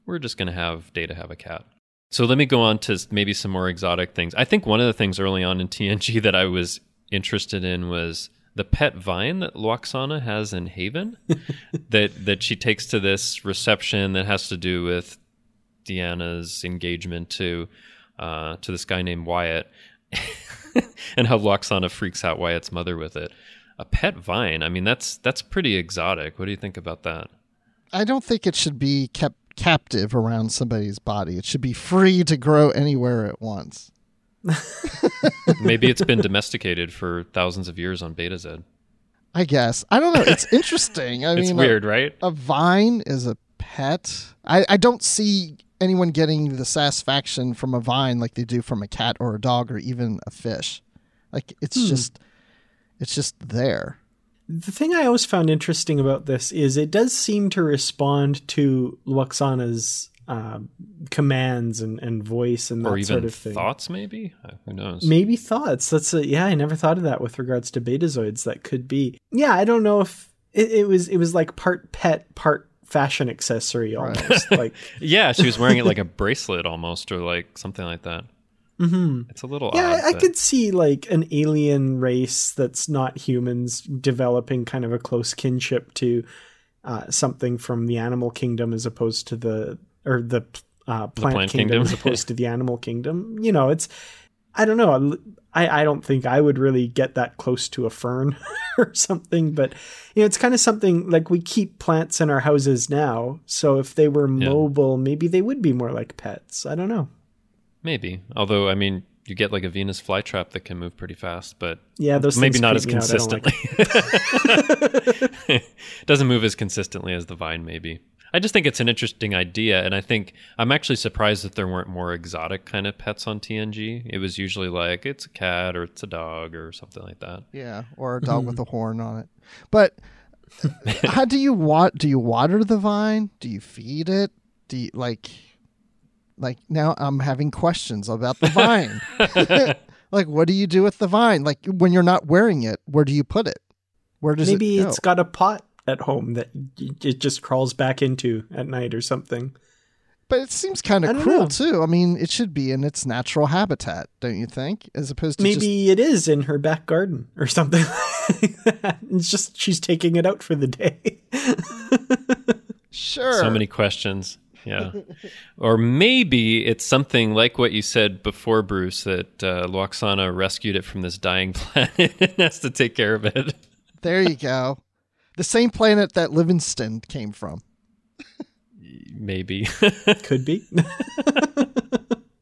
we're just going to have Data have a cat. So let me go on to maybe some more exotic things. I think one of the things early on in TNG that I was interested in was the pet vine that Lwaxana has in Haven that that she takes to this reception that has to do with Deanna's engagement to uh, to this guy named Wyatt and how Lwaxana freaks out Wyatt's mother with it. A pet vine. I mean that's that's pretty exotic. What do you think about that? I don't think it should be kept captive around somebody's body. It should be free to grow anywhere it wants. Maybe it's been domesticated for thousands of years on Betazed. I guess. I don't know. It's interesting. I It's mean, weird, right? A, a vine is a pet. I, I don't see anyone getting the satisfaction from a vine like they do from a cat or a dog or even a fish. Like it's hmm. just it's just there. The thing I always found interesting about this is it does seem to respond to Lwaxana's uh, commands and, and voice and that or even sort of thing. thoughts, maybe. Uh, Who knows? Maybe thoughts. That's a, yeah. I never thought of that with regards to betazoids. That could be. Yeah, I don't know if it, it was. It was like part pet, part fashion accessory almost. like Yeah, she was wearing it like a bracelet almost, or like something like that. Mhm. It's a little yeah, odd. I, I could see like an alien race that's not humans developing kind of a close kinship to uh, something from the animal kingdom as opposed to the or the uh, plant, plant kingdom, kingdom. as opposed to the animal kingdom. You know, it's I don't know. I, I don't think I would really get that close to a fern or something, but you know, it's kind of something like we keep plants in our houses now. So if they were Yeah. mobile, maybe they would be more like pets. I don't know. Maybe. Although, I mean, you get like a Venus flytrap that can move pretty fast, but Yeah, those maybe not as me out. I don't like consistently. Doesn't move as consistently as the vine, maybe. I just think it's an interesting idea, and I think I'm actually surprised that there weren't more exotic kind of pets on TNG. It was usually like it's a cat or it's a dog or something like that. Yeah, or a dog mm-hmm. with a horn on it. But how do you wat? Do you water the vine? Do you feed it? Do you like? Like now, I'm having questions about the vine. like, what do you do with the vine? Like when you're not wearing it, where do you put it? Where does Maybe it go? it's got a pot at home that it just crawls back into at night or something. But it seems kind of don't cruel know. too. I mean, it should be in its natural habitat, don't you think? As opposed to just Maybe it is in her back garden or something. like it's just she's taking it out for the day. sure. So many questions. Yeah. or maybe it's something like what you said before, Bruce, that uh, Lwaxana rescued it from this dying planet and has to take care of it. There you go. The same planet that Livingston came from. Maybe. Could be.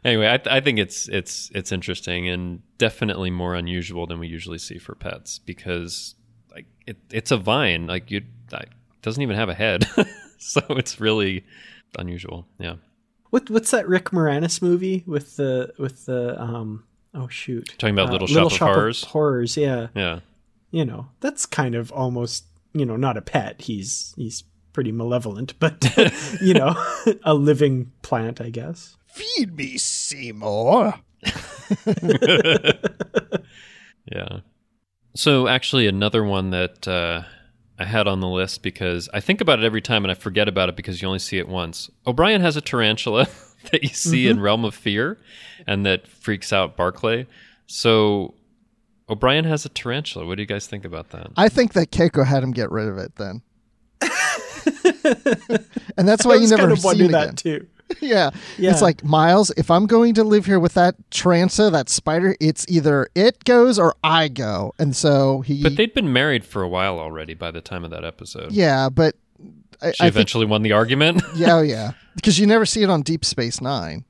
anyway, I, th- I think it's it's it's interesting and definitely more unusual than we usually see for pets because like it, it's a vine. Like you, it doesn't even have a head, so it's really unusual. Yeah. what what's that Rick Moranis movie with the with the um oh shoot. Talking about Uh, Little Shop of Horrors? horrors, yeah. Yeah. You know, that's kind of almost, you know, not a pet. He's he's pretty malevolent, but you know, a living plant, I guess. Feed me, Seymour. Yeah. So actually, another one that uh, I had on the list because I think about it every time and I forget about it because you only see it once. O'Brien has a tarantula that you see in mm-hmm. Realm of Fear, and that freaks out Barclay. So O'Brien has a tarantula. What do you guys think about that? I think that Keiko had him get rid of it then. and that's why I you never kind of see wonder it again. that too. Yeah. Yeah. It's like, Miles, if I'm going to live here with that Transa, that spider, it's either it goes or I go. And so he. But they'd been married for a while already by the time of that episode. yeah, but. I, She I think, eventually won the argument. yeah, oh, yeah. Because you never see it on Deep Space Nine.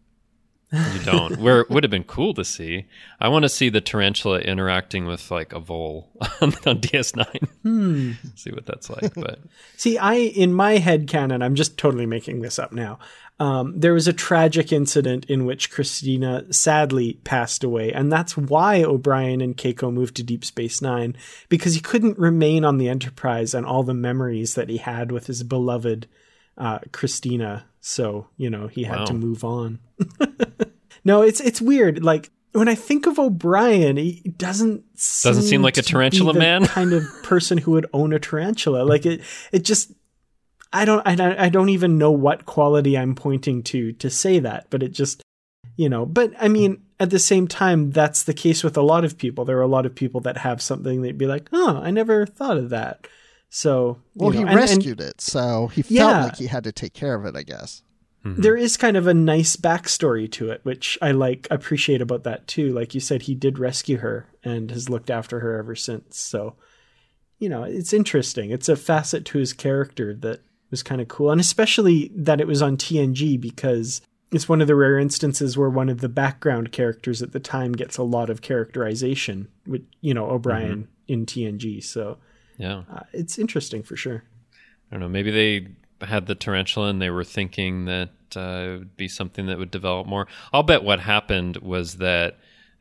You don't. Where it would have been cool to see. I want to see the tarantula interacting with like a vole on, on DS9. Hmm. see what that's like. But See, I in my head canon, I'm just totally making this up now. Um, there was a tragic incident in which Christina sadly passed away, and that's why O'Brien and Keiko moved to Deep Space Nine because he couldn't remain on the Enterprise and all the memories that he had with his beloved uh, Christina. So you know he had to move on. no, it's it's weird. Like when I think of O'Brien, he doesn't Doesn't seem like a tarantula man. kind of person who would own a tarantula. Like it, it just. I don't, I don't, I don't even know what quality I'm pointing to to say that, but it just, you know. But I mean, at the same time, that's the case with a lot of people. There are a lot of people that have something they'd be like, "Oh, I never thought of that." So, Well, know, he and- and- rescued it, so he felt Yeah. like he had to take care of it, I guess. Mm-hmm. there is kind of a nice backstory to it, which I like appreciate about that too. Like you said, he did rescue her and has looked after her ever since. So, you know, it's interesting. It's a facet to his character that was kind of cool, and especially that it was on TNG because it's one of the rare instances where one of the background characters at the time gets a lot of characterization. With you know O'Brien in TNG, so yeah, uh, it's interesting for sure. I don't know. Maybe they had the tarantula and they were thinking that uh, it would be something that would develop more. I'll bet what happened was that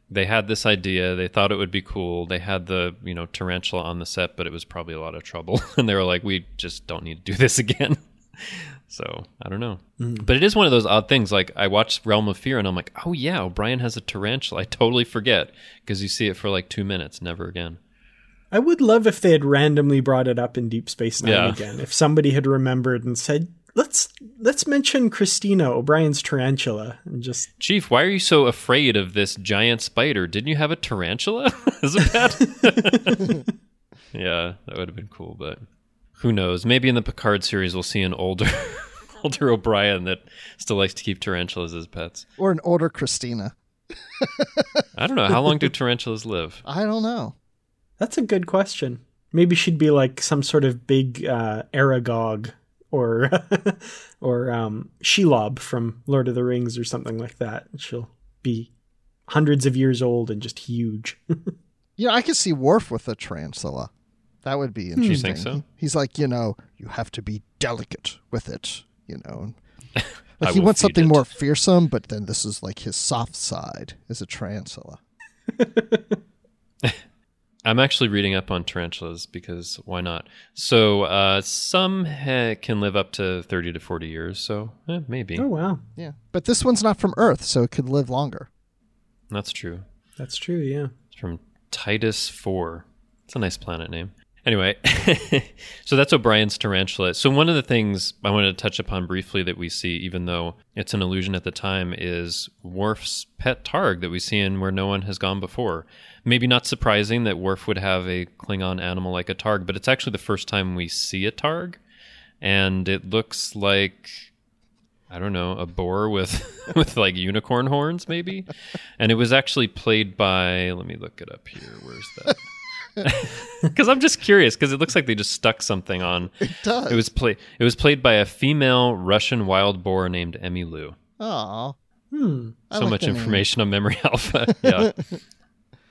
they had this idea. They thought it would be cool. They had the you know tarantula on the set, but it was probably a lot of trouble, and they were like, "We just don't need to do this again." so I don't know. Mm. But it is one of those odd things. Like I watched Realm of Fear, and I'm like, "Oh yeah, O'Brien has a tarantula." I totally forget because you see it for like two minutes, never again. I would love if they had randomly brought it up in Deep Space Nine Yeah. again. If somebody had remembered and said, "Let's let's mention Christina O'Brien's tarantula," and just Chief, why are you so afraid of this giant spider? Didn't you have a tarantula as a pet? yeah, that would have been cool, but who knows? Maybe in the Picard series we'll see an older older O'Brien that still likes to keep tarantulas as pets. Or an older Christina. I don't know. How long do tarantulas live? I don't know. that's a good question. Maybe she'd be like some sort of big uh, Aragog or or um, Shelob from Lord of the Rings or something like that. She'll be hundreds of years old and just huge. Yeah, I could see Worf with a tarantula. That would be You interesting. think so? He's like, you know, you have to be delicate with it, you know. Like he wants something it. more fearsome, but then this is like his soft side is a tarantula. I'm actually reading up on tarantulas because why not? So uh, some ha- can live up to 30 to 40 years. So eh, maybe Oh wow, Yeah. But this one's not from Earth, so it could live longer. that's true. that's true. Yeah. It's from Titus 4. It's a nice planet name. Anyway, so that's O'Brien's tarantula. So one of the things I wanted to touch upon briefly that we see, even though it's an illusion at the time, is Worf's pet targ that we see in where no one has gone before. Maybe not surprising that Worf would have a Klingon animal like a targ, but it's actually the first time we see a targ, and it looks like I don't know, a boar with with like unicorn horns, maybe. And it was actually played by. Let me look it up here. Where's that? Because I'm just curious. Because it looks like they just stuck something on. It does. It was play. It was played by a female Russian wild boar named Emmy Lou. Aw. Hmm. So like much the name. information on Memory Alpha. Yeah,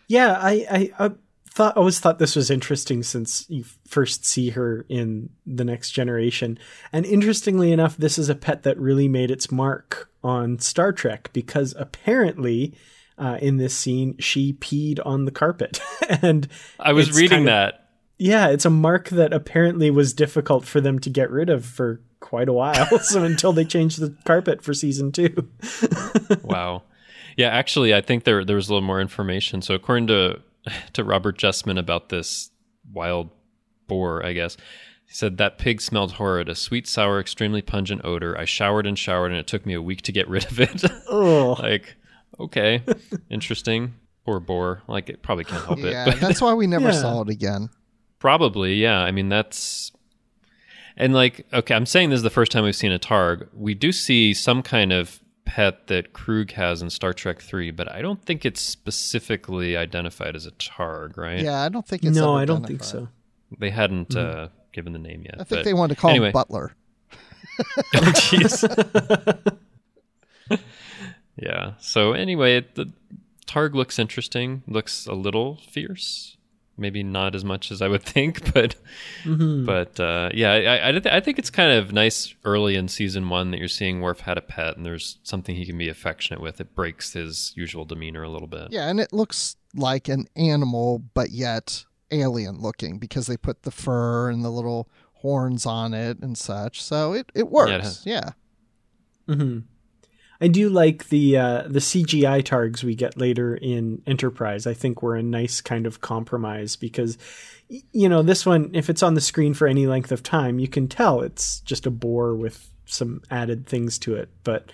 Yeah, I, I, I thought always thought this was interesting since you first see her in the next generation. And interestingly enough, this is a pet that really made its mark on Star Trek because apparently uh, in this scene she peed on the carpet. and I was reading kind of- that. yeah, it's a mark that apparently was difficult for them to get rid of for quite a while. so until they changed the carpet for season two. Wow. Yeah, actually, I think there there was a little more information. So according to to Robert Justman about this wild boar, I guess he said that pig smelled horrid, a sweet, sour, extremely pungent odor. I showered and showered, and it took me a week to get rid of it. Like, okay, interesting. Or boar. Like, it probably can't help Yeah, it. But that's why we never Yeah. saw it again. Probably, yeah. I mean, that's. And, like, okay, I'm saying this is the first time we've seen a Targ. We do see some kind of pet that Kruge has in Star Trek 3, but I don't think it's specifically identified as a Targ, right? Yeah, I don't think it's no, ever I don't think so. They hadn't uh, given the name yet. I think but- they wanted to call anyway. him Butler. Oh, jeez. yeah. So anyway, it, the Targ looks interesting. Looks a little fierce. Maybe not as much as I would think, but but uh, yeah, I I, th- I think it's kind of nice early in season one that you're seeing Worf had a pet and there's something he can be affectionate with. It breaks his usual demeanor a little bit. Yeah, and it looks like an animal, but yet alien looking because they put the fur and the little horns on it and such. So it, it works. it has- Yeah. hmm I do like the uh, the CGI targs we get later in Enterprise. I think were a nice kind of compromise because, you know, this one if it's on the screen for any length of time, you can tell it's just a bore with some added things to it. But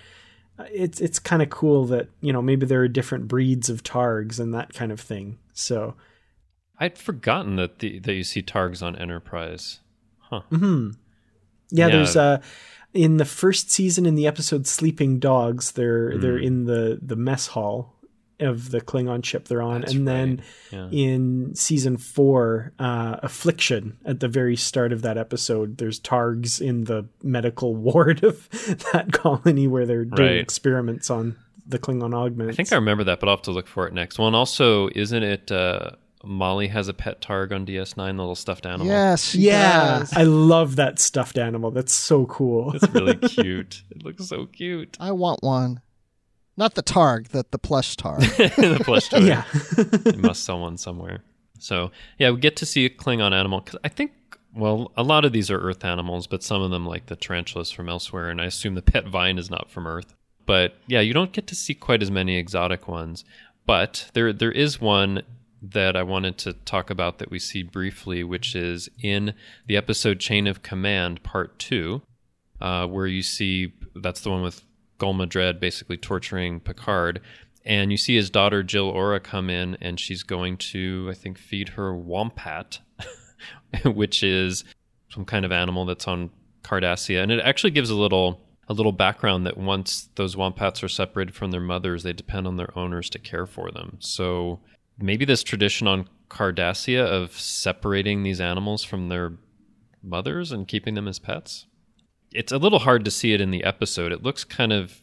uh, it's it's kind of cool that you know maybe there are different breeds of targs and that kind of thing. So I'd forgotten that the that you see Targs on Enterprise. Huh. hmm Yeah, Yeah. there's uh in the first season in the episode Sleeping Dogs, they're they're Mm. in the the mess hall of the Klingon ship they're on. That's and then Yeah. in season 4, uh Affliction at the very start of that episode, there's targs in the medical ward of that colony where they're doing Right. experiments on the Klingon augments. I think I remember that, but I'll have to look for it next. Well, and also, isn't it uh, Molly has a pet targ on DS9, the little stuffed animal? Yes. she yeah, does. I love that stuffed animal. That's so cool. It's really cute. It looks so cute. I want one. Not the Targ, the, the plush Targ. the plush toy. yeah. you must sell one somewhere. So, yeah, we get to see a Klingon animal. Cause I think, well, a lot of these are Earth animals, but some of them, like the tarantulas from elsewhere, and I assume the pet vine is not from Earth. But yeah, you don't get to see quite as many exotic ones. But there, there is one that I wanted to talk about that we see briefly, which is in the episode Chain of Command, Part 2, uh, where you see that's the one with Gul Madred basically torturing Picard. And you see his daughter Jil Orra come in, and she's going to, I think, feed her wompat, which is some kind of animal that's on Cardassia. And it actually gives a little a little background that once those wompats are separated from their mothers, they depend on their owners to care for them. So maybe this tradition on Cardassia of separating these animals from their mothers and keeping them as pets. It's a little hard to see it in the episode. It looks kind of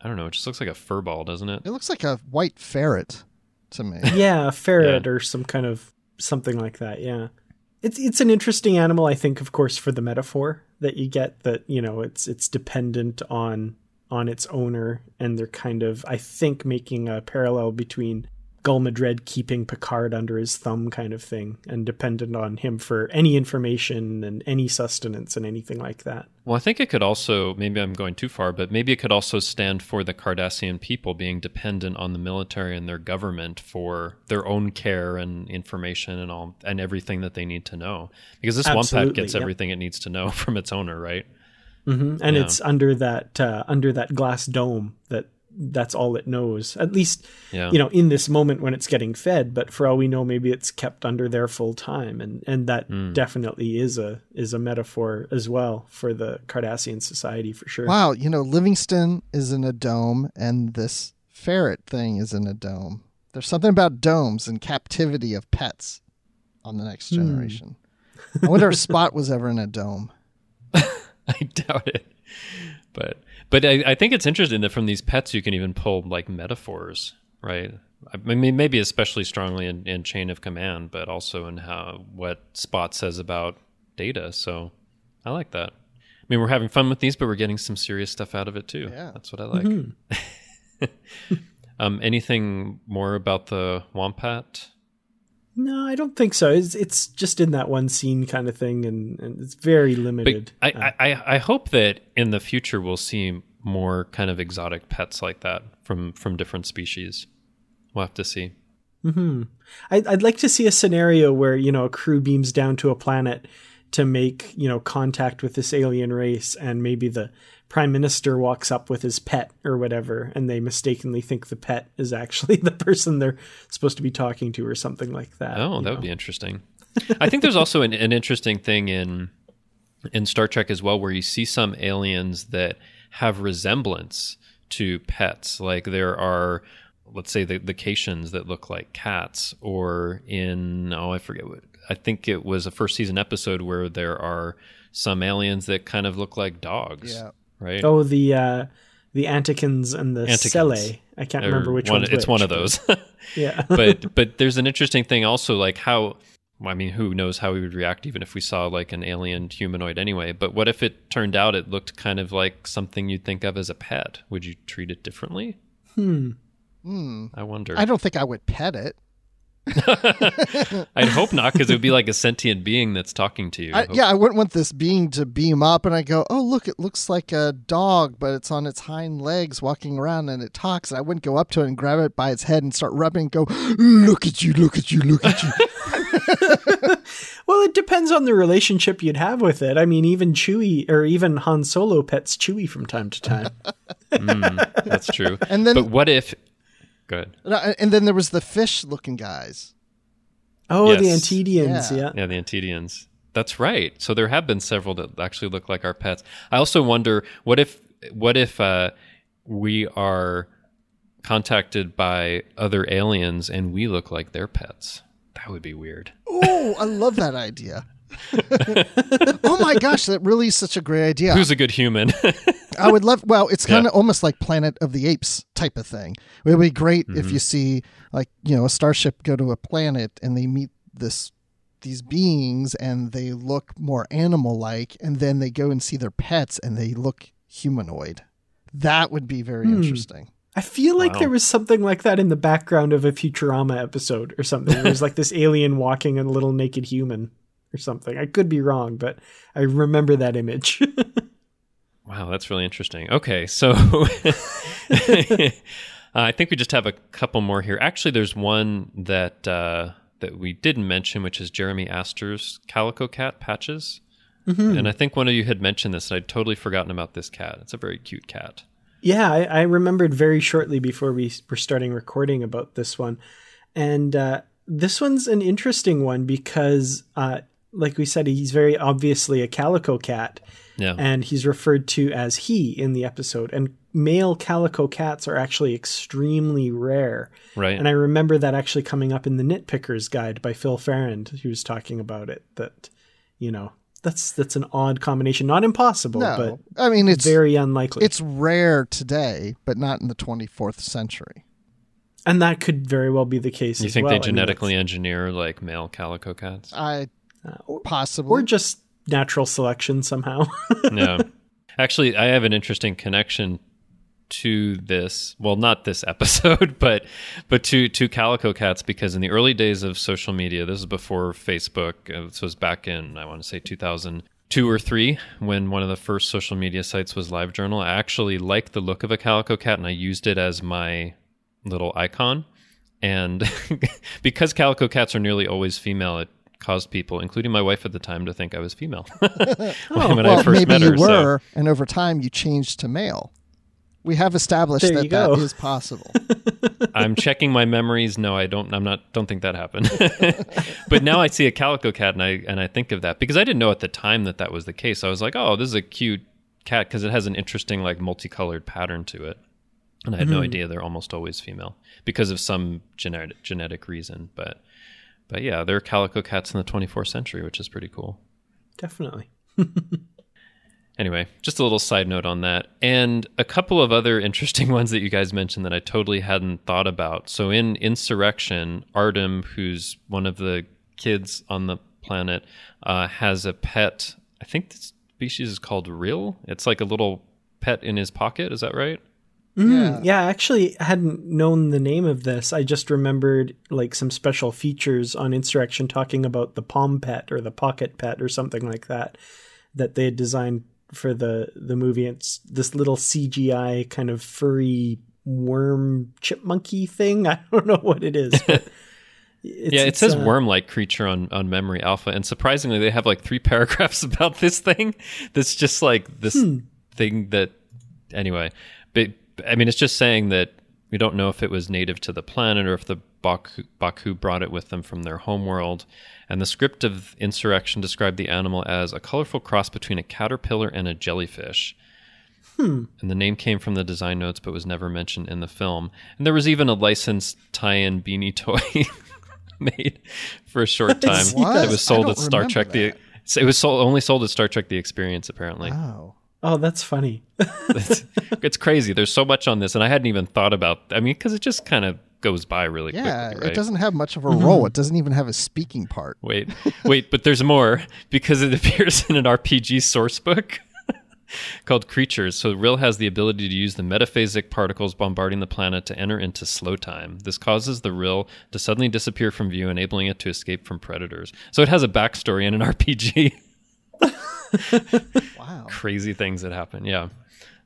I don't know, it just looks like a fur ball, doesn't it? it looks like a white ferret to me. yeah, a ferret or some kind of something like that. Yeah, It's it's an interesting animal, I think, of course, for the metaphor that you get that you know it's it's dependent on on its owner, and they're kind of I think making a parallel between Gul Madred keeping Picard under his thumb, kind of thing, and dependent on him for any information and any sustenance and anything like that. Well, I think it could also, maybe I'm going too far, but maybe it could also stand for the Cardassian people being dependent on the military and their government for their own care and information and all and everything that they need to know. Because this Absolutely, Wompat gets yep. everything it needs to know from its owner, right? hmm And Yeah. it's under that uh, under that glass dome that that's all it knows. At least Yeah. you know in this moment when it's getting fed. But for all we know, maybe it's kept under there full time, and and that Hmm. definitely is a is a metaphor as well for the Cardassian society for sure. Wow, you know, Livingston is in a dome, and this ferret thing is in a dome. There's something about domes and captivity of pets on the next generation. I wonder if Spot was ever in a dome. I doubt it. But but I, I think it's interesting that from these pets you can even pull like metaphors, right? I mean, maybe especially strongly in, in chain of command, but also in how what Spot says about data. So I like that. I mean, we're having fun with these, but we're getting some serious stuff out of it too. Yeah. That's what I like. um, anything more about the Wompat? No, I don't think so. It's it's just in that one scene kind of thing, and, and it's very But limited. I, Uh, I, I- I hope that in the future we'll see more kind of exotic pets like that from from different species. We'll have to see. hmm I'd, I'd like to see a scenario where you know a crew beams down to a planet to make you know contact with this alien race, and maybe the prime minister walks up with his pet or whatever, and they mistakenly think the pet is actually the person they're supposed to be talking to, or something like that. Oh, that know? would be interesting. I think there's also an, an interesting thing in in Star Trek as well, where you see some aliens that have resemblance to pets. Like there are, let's say, the, the Caitians that look like cats, or in oh, I forget what. I think it was a first season episode where there are some aliens that kind of look like dogs. Yeah. Right. Oh, the uh, the Anticans and the Anticans. Selay. I can't Or remember which one. one's It's one of those. Yeah. but but there's an interesting thing also like how I mean who knows how we would react even if we saw like an alien humanoid anyway but what if it turned out it looked kind of like something you'd think of as a pet would you treat it differently hmm. Hmm. I wonder I don't think I would pet it. I'd hope not because it would be like a sentient being that's talking to you I, yeah, I wouldn't want this being to beam up and I go, oh, look, it looks like a dog, but it's on its hind legs walking around and it talks. And I wouldn't go up to it and grab it by its head and start rubbing and go, look at you, look at you, look at you. Well, it depends on the relationship you'd have with it. I mean, even Chewie or even Han Solo pets Chewie from time to time. Mm, that's true And then- but what if good and, I- and then there was the fish looking guys. Oh, the Yes. Antedians, Yeah. yeah. Yeah, the Antedians. That's right. So there have been several that actually look like our pets. I also wonder what if what if uh, we are contacted by other aliens and we look like their pets? That would be weird. Oh, I love that idea. oh my gosh, that really is such a great idea. Who's a good human? I would love. Well, it's kind Yeah. of almost like Planet of the Apes type of thing. It would be great if Mm-hmm. you see like you know a starship go to a planet and they meet this these beings and they look more animal like, and then they go and see their pets and they look humanoid. That would be very Hmm. interesting. I feel like Wow. there was something like that in the background of a Futurama episode or something. There's like this alien walking a little naked human or something. I could be wrong, but I remember that image. wow, that's really interesting. Okay, so I think we just have a couple more here. Actually, there's one that uh, that we didn't mention, which is Jeremy Astor's Calico Cat Patches. And I think one of you had mentioned this, and I'd totally forgotten about this cat. It's a very cute cat. Yeah, I, I remembered very shortly before we were starting recording about this one. And uh, this one's an interesting one because, uh, like we said, he's very obviously a calico cat, Yeah. and he's referred to as he in the episode. And male calico cats are actually extremely rare. right. And I remember that actually coming up in the Nitpicker's Guide by Phil Farrand. He was talking about it. That, you know, that's that's an odd combination. Not impossible, No, I mean it's very unlikely. it's rare today, but not in the 24th century. and that could very well be the case. you as think well. they I mean, genetically engineer like male calico cats? I uh, Possibly. or just natural selection somehow. yeah. Actually, I have an interesting connection to this. Well, not this episode, but but to to Calico Cats because in the early days of social media, this is before Facebook. uh, This was back in I want to say 2002 or three when one of the first social media sites was LiveJournal. I actually liked the look of a calico cat and I used it as my little icon. And because calico cats are nearly always female, it caused people, including my wife at the time, to think I was female when oh, well, I first maybe met you her. so- were, and over time you changed to male. We have established There that you that possible. I'm checking my memories. No, I don't. I'm not. Don't think that happened. but now I see a calico cat, and I and I think of that because I didn't know at the time that that was the case. I was like, oh, this is a cute cat because it has an interesting like multicolored pattern to it, and I had no mm-hmm. idea they're almost always female because of some genetic genetic reason. But but yeah, there are calico cats in the 24th century, which is pretty cool. Definitely. Anyway, just a little side note on that. And a couple of other interesting ones that you guys mentioned that I totally hadn't thought about. So in Insurrection, Artim, who's one of the kids on the planet, uh, has a pet. I think the species is called Rill. It's like a little pet in his pocket. Is that right? Yeah. Yeah, I actually hadn't known the name of this. I just remembered like some special features on Insurrection talking about the palm pet or the pocket pet or something like that that they had designed for the the movie. It's this little CGI kind of furry worm chipmunky thing. I don't know what it is. But it's, yeah, it it's, says uh, worm-like creature on on Memory Alpha, and surprisingly, they have like three paragraphs about this thing. That's just like this thing that. Anyway, I mean, it's just saying that we don't know if it was native to the planet or if the Ba'ku, Ba'ku brought it with them from their homeworld. And the script of Insurrection described the animal as a colorful cross between a caterpillar and a jellyfish. Hmm. And the name came from the design notes, but was never mentioned in the film. And there was even a licensed tie-in beanie toy made for a short time. What? It was sold at Star Trek. The that. so it was sold, only sold at Star Trek: The Experience. Apparently, Oh. Oh, that's funny. it's, it's crazy. There's so much on this, and I hadn't even thought about. I mean, because it just kind of goes by really Yeah, quickly. Right? it doesn't have much of a mm-hmm. role. It doesn't even have a speaking part. Wait, wait, but there's more because it appears in an RPG source book called Creatures. So Rill has the ability to use the metaphasic particles bombarding the planet to enter into slow time. This causes the Rill to suddenly disappear from view, enabling it to escape from predators. So it has a backstory in an RPG. Wow. Crazy things that happen. Yeah.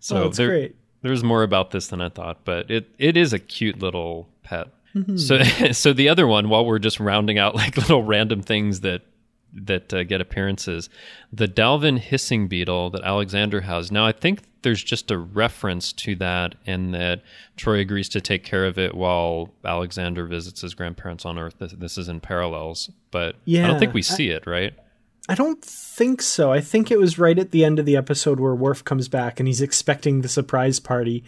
So oh, there, great. there's more about this than I thought, but it, it is a cute little pet. Mm-hmm. So so the other one, while we're just rounding out like little random things that that uh, get appearances, the Dalvin hissing beetle that Alexander has. Now I think there's just a reference to that, and that Troi agrees to take care of it while Alexander visits his grandparents on Earth. This, this is in parallels, but I don't think we see it, right? I don't think so. I think it was right at the end of the episode where Worf comes back and he's expecting the surprise party.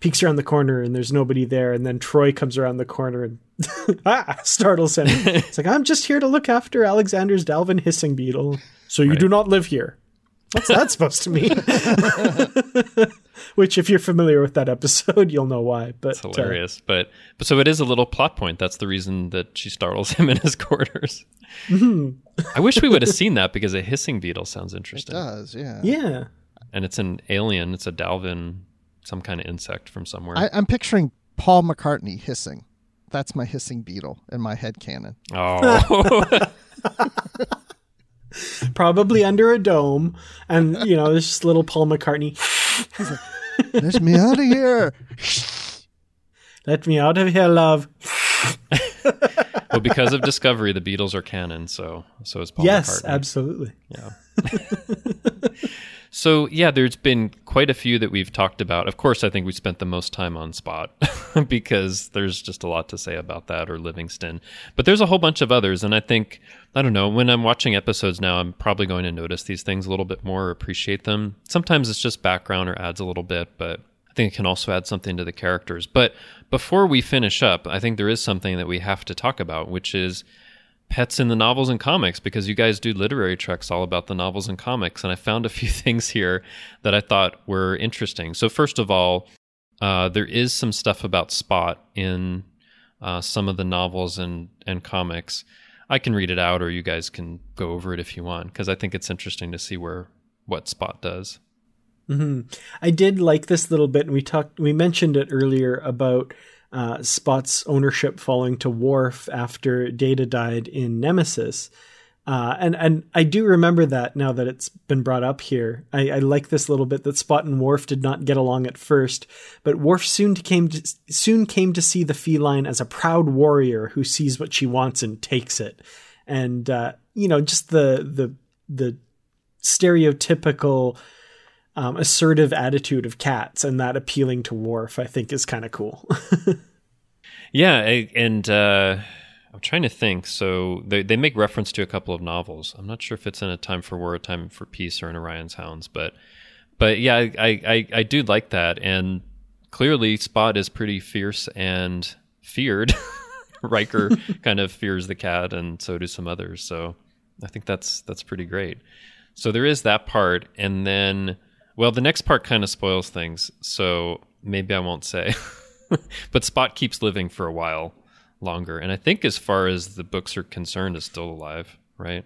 Peeks around the corner and there's nobody there, and then Troi comes around the corner and ah, startles him. it's like I'm just here to look after Alexander's Dalvin hissing beetle. So you do not live here. What's that supposed to mean? Which, if you're familiar with that episode, you'll know why. But It's hilarious, but but so it is a little plot point. That's the reason that she startles him in his quarters. I wish we would have seen that because a hissing beetle sounds It interesting, does, yeah. uh, yeah, and it's an alien. It's a Dalvin, some kind of insect from somewhere. I, I'm picturing Paul McCartney hissing. That's my hissing beetle in my head canon. oh, probably under a dome, and you know, there's just little Paul McCartney. Let me out of here. Let me out of here, love. well, because of Discovery, the Beatles are canon. So so is Paul yes, McCartney. absolutely. So yeah, there's been quite a few that we've talked about. Of course, I think we spent the most time on Spot because there's just a lot to say about that or Livingston. But there's a whole bunch of others, and I think I don't know when I'm watching episodes now, I'm probably going to notice these things a little bit more, or appreciate them. Sometimes it's just background or adds a little bit, but I think it can also add something to the characters. But before we finish up, I think there is something that we have to talk about, which is pets in the novels and comics because you guys do literary treks all about the novels and comics and i found a few things here that i thought were interesting. So first of all uh, there is some stuff about spot in uh, some of the novels and, and comics. I can read it out, or you guys can go over it if you want, because I think it's interesting to see where what Spot does. hmm I did like this little bit, and we talked, we mentioned it earlier about uh, Spot's ownership falling to Worf after Data died in Nemesis. Uh, and and I do remember that now that it's been brought up here. I, I like this little bit that Spot and Worf did not get along at first, but Worf soon came to, soon came to see the feline as a proud warrior who sees what she wants and takes it. And uh, you know, just the the the stereotypical um, assertive attitude of cats and that appealing to Worf, I think, is kind of cool. Yeah, I- and uh, I'm trying to think. So they they make reference to a couple of novels. I'm not sure if it's in a Time for War, a Time for Peace, or in Orion's Hounds, but but yeah, I I, I, I do like that, and clearly Spot is pretty fierce and feared. Riker kind of fears the cat, and so do some others. So I think that's that's pretty great. So there is that part, and then well, the next part kind of spoils things. So maybe I won't say. but Spot keeps living for a while longer, and I think as far as the books are concerned, is still alive, right?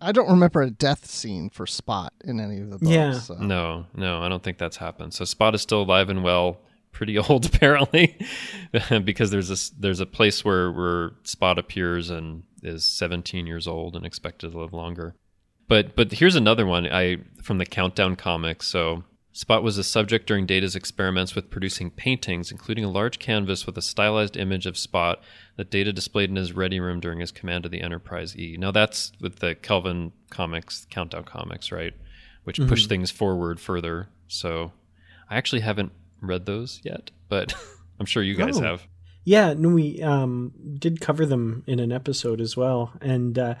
I don't remember a death scene for Spot in any of the books. Yeah. so. No, no, I don't think that's happened. So Spot is still alive and well, pretty old apparently, because there's this there's a place where where Spot appears and is 17 years old and expected to live longer. But but here's another one I from the Countdown comics. So Spot was a subject during Data's experiments with producing paintings, including a large canvas with a stylized image of Spot that Data displayed in his ready room during his command of the Enterprise E. Now that's with the Kelvin comics, Countdown comics, right? Which push things forward further. So I actually haven't read those yet, but I'm sure you guys Oh. have. Yeah, no, we um, did cover them in an episode as well, and uh,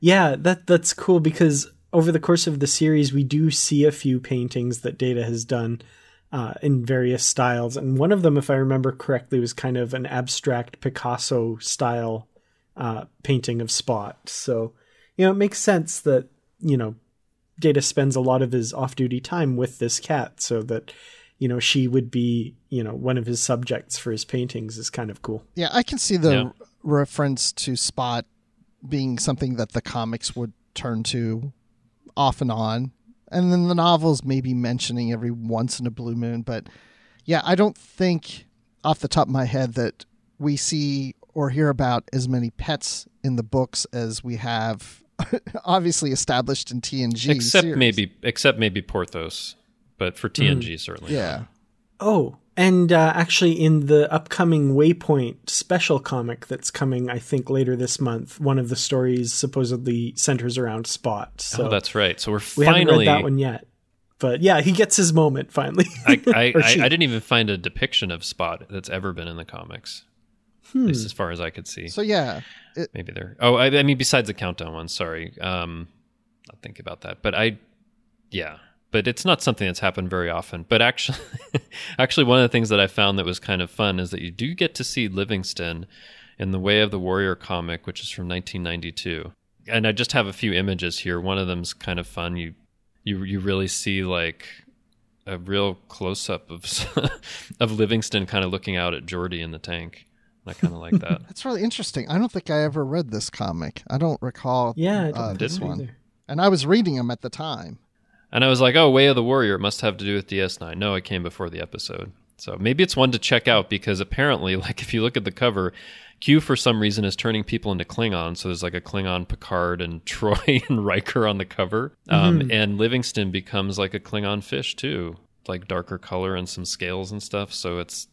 yeah, that that's cool because over the course of the series, we do see a few paintings that Data has done uh, in various styles, and one of them, if I remember correctly, was kind of an abstract Picasso style uh, painting of Spot. So you know, it makes sense that you know Data spends a lot of his off-duty time with this cat, so that you know she would be you know one of his subjects for his paintings is kind of cool. Yeah, I can see the Yeah. reference to Spot being something that the comics would turn to off and on. And then the novels maybe mentioning every once in a blue moon. But yeah, I don't think off the top of my head that we see or hear about as many pets in the books as we have obviously established in TNG. except series. maybe except maybe Porthos, but for TNG mm. certainly. Yeah. Oh, and uh, actually, in the upcoming Waypoint special comic that's coming, I think later this month, one of the stories supposedly centers around Spot. So oh, that's right. So we're we finally. haven't read that one yet, but yeah, he gets his moment finally. I, I, I. I didn't even find a depiction of Spot that's ever been in the comics, Hmm. at least as far as I could see. So yeah, it, Maybe there. Oh, I, I mean, besides the countdown one. Sorry, um, I'll think about that. But I, yeah, but it's not something that's happened very often. But actually, actually, one of the things that I found that was kind of fun is that you do get to see Livingston in the Way of the Warrior comic, which is from 1992. And I just have a few images here. One of them's kind of fun. You, you, you really see like a real close up of of Livingston kind of looking out at Geordi in the tank. I kind of like that. that's really interesting. I don't think I ever read this comic. I don't recall yeah, I don't uh, this one. either. And I was reading them at the time. And I was like, oh, Way of the Warrior it must have to do with DS9. No, it came before the episode. So maybe it's one to check out because apparently, like, if you look at the cover, Q for some reason is turning people into Klingon. So there's like a Klingon Picard and Troi and Riker on the cover. Um, and Livingston becomes like a Klingon fish too, like darker color and some scales and stuff. So it's.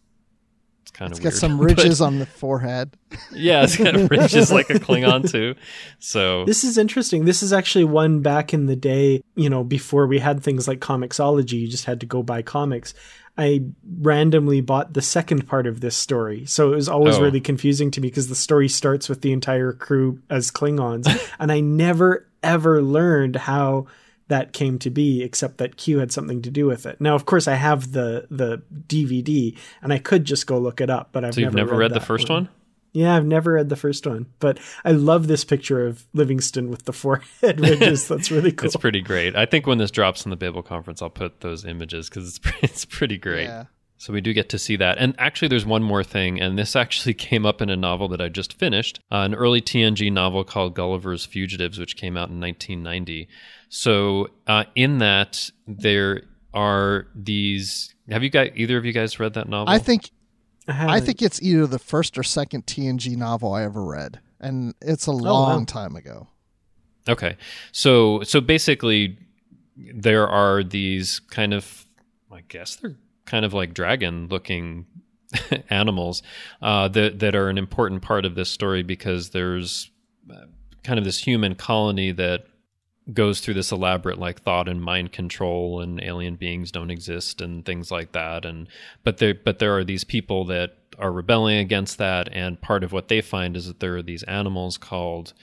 It's kind It's of got weird. some But- ridges on the forehead. yeah, it's got ridges like a Klingon too. So This is interesting. This is actually one back in the day, you know, before we had things like Comixology, you just had to go buy comics. I randomly bought the second part of this story. So it was always Oh. really confusing to me because the story starts with the entire crew as Klingons. and I never, ever learned how that came to be, except that Q had something to do with it. Now, of course, I have the the DVD, and I could just go look it up, but I've so you've never, never read, the that first one? yeah, I've never read the first one, but I love this picture of Livingston with the forehead ridges. That's really cool. It's pretty great. I think when this drops in the Babel conference, I'll put those images because it's it's pretty great. Yeah. So we do get to see that. And actually, there's one more thing, and this actually came up in a novel that I just finished, uh, an early TNG novel called Gulliver's Fugitives, which came out in 1990. So uh, in that, there are these. Have you guys? Either of you guys read that novel? I think I, I think it's either the first or second TNG novel I ever read, and it's a wow. long time ago. Okay. So so basically there are these kind of I guess they're kind of like dragon looking animals uh, that that are an important part of this story because there's uh, kind of this human colony that goes through this elaborate like thought and mind control and alien beings don't exist and things like that and but there but there are these people that are rebelling against that and part of what they find is that there are these animals called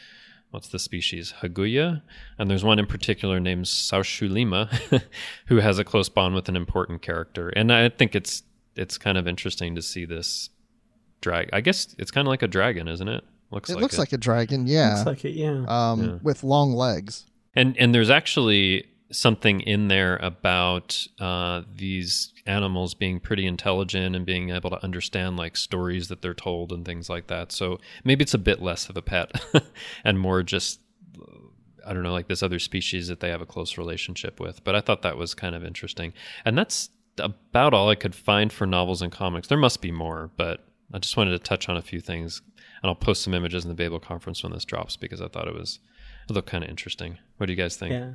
what's the species haguya and there's one in particular named Saushulima who has a close bond with an important character and i think it's it's kind of interesting to see this drag i guess it's kind of like a dragon isn't it looks It like looks it. like a dragon, yeah, Looks like it, yeah. um, Yeah. with long legs. And and there's actually something in there about uh, these animals being pretty intelligent and being able to understand like stories that they're told and things like that. So maybe it's a bit less of a pet and more just I don't know like this other species that they have a close relationship with. But I thought that was kind of interesting. And that's about all I could find for novels and comics. There must be more, but I just wanted to touch on a few things and I'll post some images in the Babel conference when this drops because I thought it was it looked kind of interesting. What do you guys think? Yeah.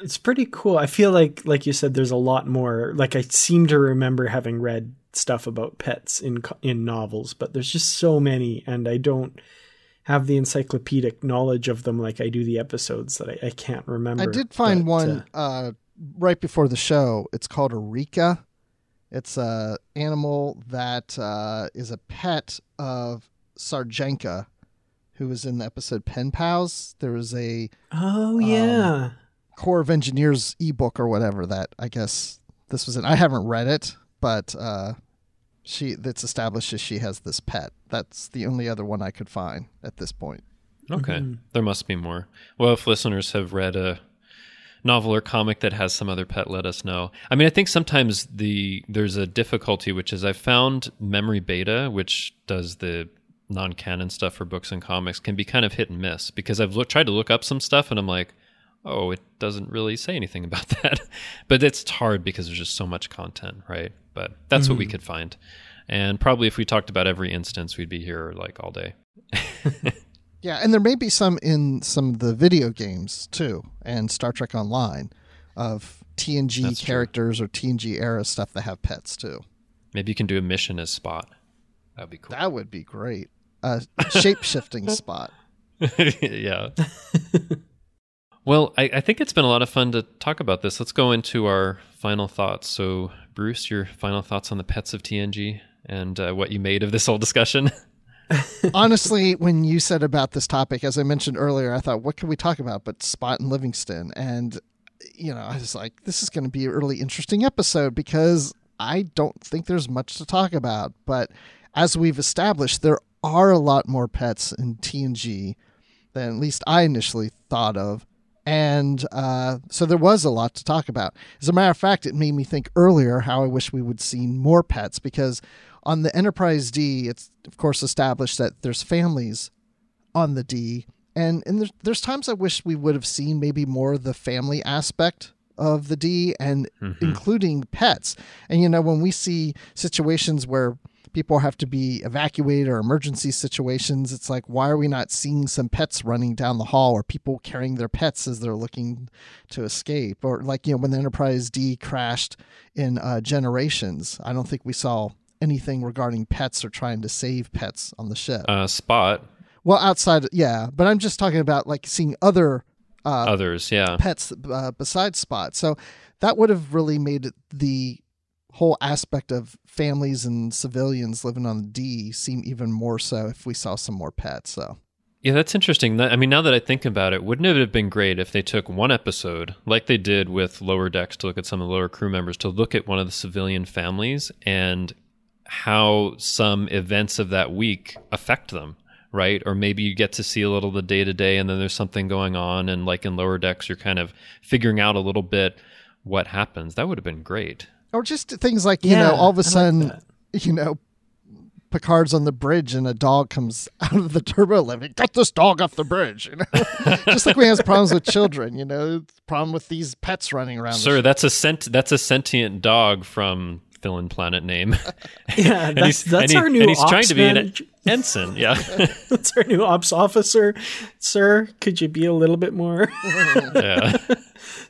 It's pretty cool. I feel like like you said there's a lot more. Like I seem to remember having read stuff about pets in in novels, but there's just so many and I don't have the encyclopedic knowledge of them like I do the episodes that I, I can't remember. I did find But, one uh, uh, right before the show. It's called a Rika. It's a animal that uh, is a pet of Sarjenka, who was in the episode Pen Pals. There was a oh um, yeah. Corps of Engineers ebook or whatever that I guess this was in. I haven't read it, but uh, she that's established that she has this pet. That's the only other one I could find at this point. Okay. There must be more. Well, if listeners have read a novel or comic that has some other pet, let us know. I mean, I think sometimes the there's a difficulty, which is I found Memory Beta, which does the non-canon stuff for books and comics, can be kind of hit and miss because I've look, tried to look up some stuff and I'm like, oh, it doesn't really say anything about that. but it's hard because there's just so much content, right? But that's what we mm-hmm. could find. And probably if we talked about every instance, we'd be here like all day. Yeah, and there may be some in some of the video games too, and Star Trek Online of TNG That's true. characters or TNG era stuff that have pets too. Maybe you can do a mission as Spot. That'd be cool. That would be great. A shape shifting spot. yeah. well, I, I think it's been a lot of fun to talk about this. Let's go into our final thoughts. So, Bruce, your final thoughts on the pets of TNG and uh, what you made of this whole discussion. Honestly, when you said about this topic, as I mentioned earlier, I thought, what can we talk about but Spot and Livingston? And, you know, I was like, this is going to be a really interesting episode because I don't think there's much to talk about. But as we've established, there are a lot more pets in TNG than at least I initially thought of. And uh, so there was a lot to talk about. As a matter of fact, it made me think earlier how I wish we would see more pets because on the Enterprise D, it's of course established that there's families on the D, and and there's there's times I wish we would have seen maybe more of the family aspect of the D, and including pets. And you know when we see situations where people have to be evacuated or emergency situations, it's like why are we not seeing some pets running down the hall or people carrying their pets as they're looking to escape, or like you know when the Enterprise D crashed in uh, Generations, I don't think we saw anything regarding pets or trying to save pets on the ship. Uh, Spot, well, outside, yeah, but I'm just talking about like seeing other uh, others, yeah. pets uh, besides Spot. So that would have really made the whole aspect of families and civilians living on the D seem even more so if we saw some more pets. So Yeah, that's interesting. I mean, now that I think about it, wouldn't it have been great if they took one episode, like they did with Lower Decks, to look at some of the lower crew members, to look at one of the civilian families and how some events of that week affect them, right? Or maybe you get to see a little of the day to day, and then there's something going on, and like in Lower Decks, you're kind of figuring out a little bit what happens. That would have been great. Or just things like you Yeah, know, all of I a like sudden, that. you know, Picard's on the bridge and a dog comes out of the turbo lift. Get this dog off the bridge, you know. just like we have problems with children, you know, problem with these pets running around. Sir, that's a sent that's a sentient dog from Fill in Planet name. Yeah, and that's, he's, that's and he- our new and he's ops trying to be an ensign. Yeah. That's our new ops officer. Sir, could you be a little bit more yeah.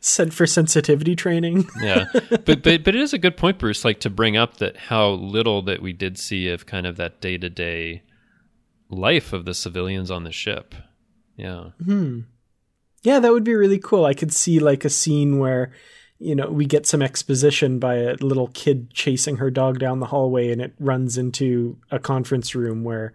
Sent for sensitivity training? yeah but but but it is a good point bruce like to bring up that how little that we did see of kind of that day-to-day life of the civilians on the ship yeah hmm. Yeah, that would be really cool. I could see like a scene where, you know, we get some exposition by a little kid chasing her dog down the hallway and it runs into a conference room where